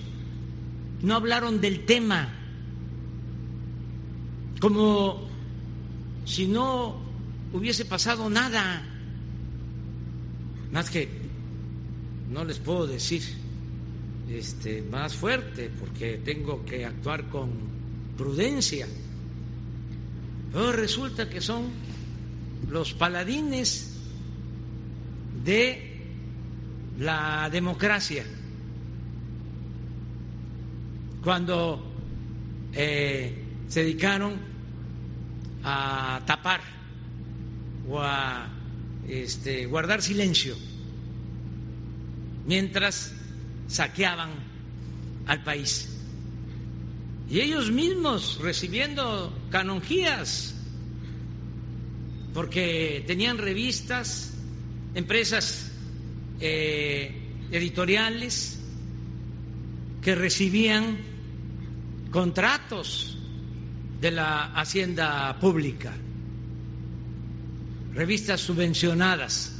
no hablaron del tema, como si no hubiese pasado nada, más que no les puedo decir este, más fuerte porque tengo que actuar con prudencia. Pero resulta que son los paladines de la democracia. Cuando eh, se dedicaron a tapar o a este, guardar silencio mientras saqueaban al país. Y ellos mismos recibiendo canonjías, porque tenían revistas, empresas eh, editoriales que recibían contratos de la hacienda pública, revistas subvencionadas.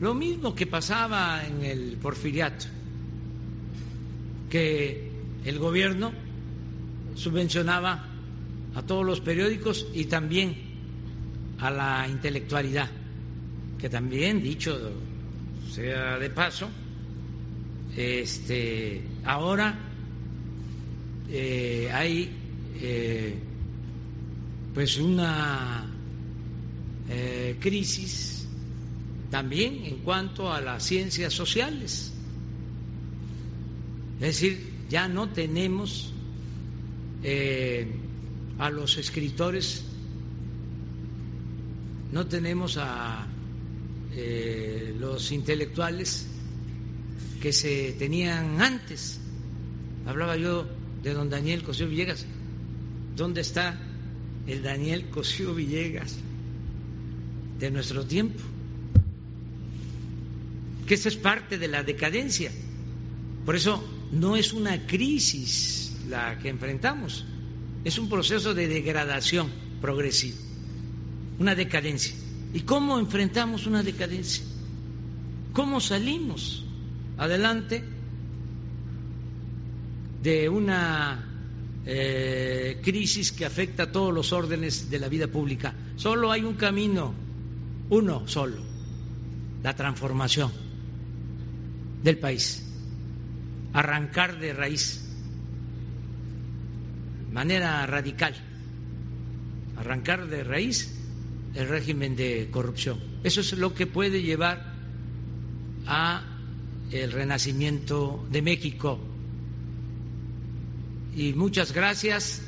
Lo mismo que pasaba en el porfiriato, que el gobierno subvencionaba a todos los periódicos y también a la intelectualidad, que también, dicho sea de paso, este, ahora eh, hay eh, pues una eh, crisis también en cuanto a las ciencias sociales. Es decir, ya no tenemos eh, a los escritores, no tenemos a eh, los intelectuales que se tenían antes. Hablaba yo de don Daniel Cosío Villegas. ¿Dónde está el Daniel Cosío Villegas de nuestro tiempo? Que eso es parte de la decadencia. Por eso no es una crisis la que enfrentamos, es un proceso de degradación progresiva, una decadencia. ¿Y cómo enfrentamos una decadencia? ¿Cómo salimos adelante de una eh, crisis que afecta a todos los órdenes de la vida pública? Solo hay un camino, uno solo, la transformación del país arrancar de raíz, manera radical, arrancar de raíz el régimen de corrupción. Eso es lo que puede llevar a el renacimiento de México. Y muchas gracias.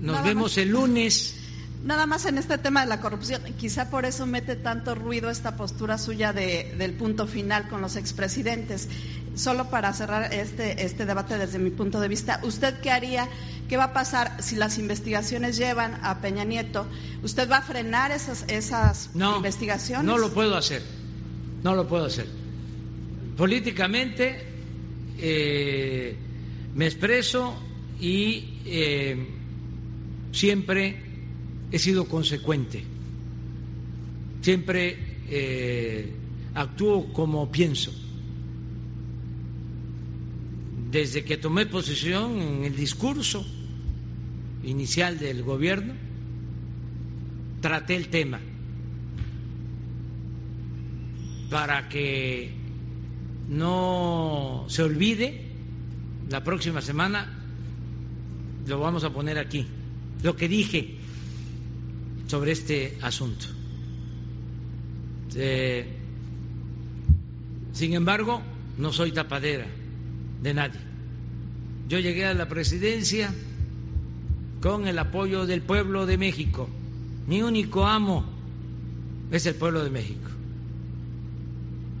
Nos vemos el lunes. Nada más en este tema de la corrupción, quizá por eso mete tanto ruido esta postura suya de, del punto final con los expresidentes solo para cerrar este, este debate desde mi punto de vista, ¿usted qué haría? ¿Qué va a pasar si las investigaciones llevan a Peña Nieto? ¿Usted va a frenar esas, esas investigaciones? No lo puedo hacer, no lo puedo hacer. Políticamente eh, me expreso y eh, siempre he sido consecuente, siempre eh, actúo como pienso. Desde que tomé posesión en el discurso inicial del gobierno, traté el tema para que no se olvide, la próxima semana lo vamos a poner aquí, lo que dije sobre este asunto. Eh, sin embargo, no soy tapadera de nadie. Yo llegué a la presidencia con el apoyo del pueblo de México. Mi único amo es el pueblo de México.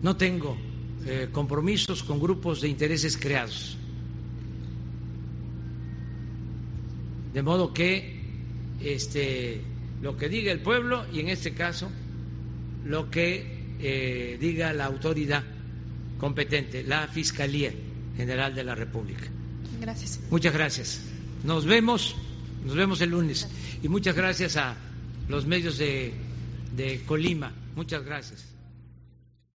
No tengo eh, compromisos con grupos de intereses creados. De modo que este, lo que diga el pueblo y en este caso lo que eh, diga la autoridad competente, la Fiscalía General de la República. Gracias. Muchas gracias. Nos vemos, nos vemos el lunes. Y muchas gracias a los medios de, de Colima. Muchas gracias.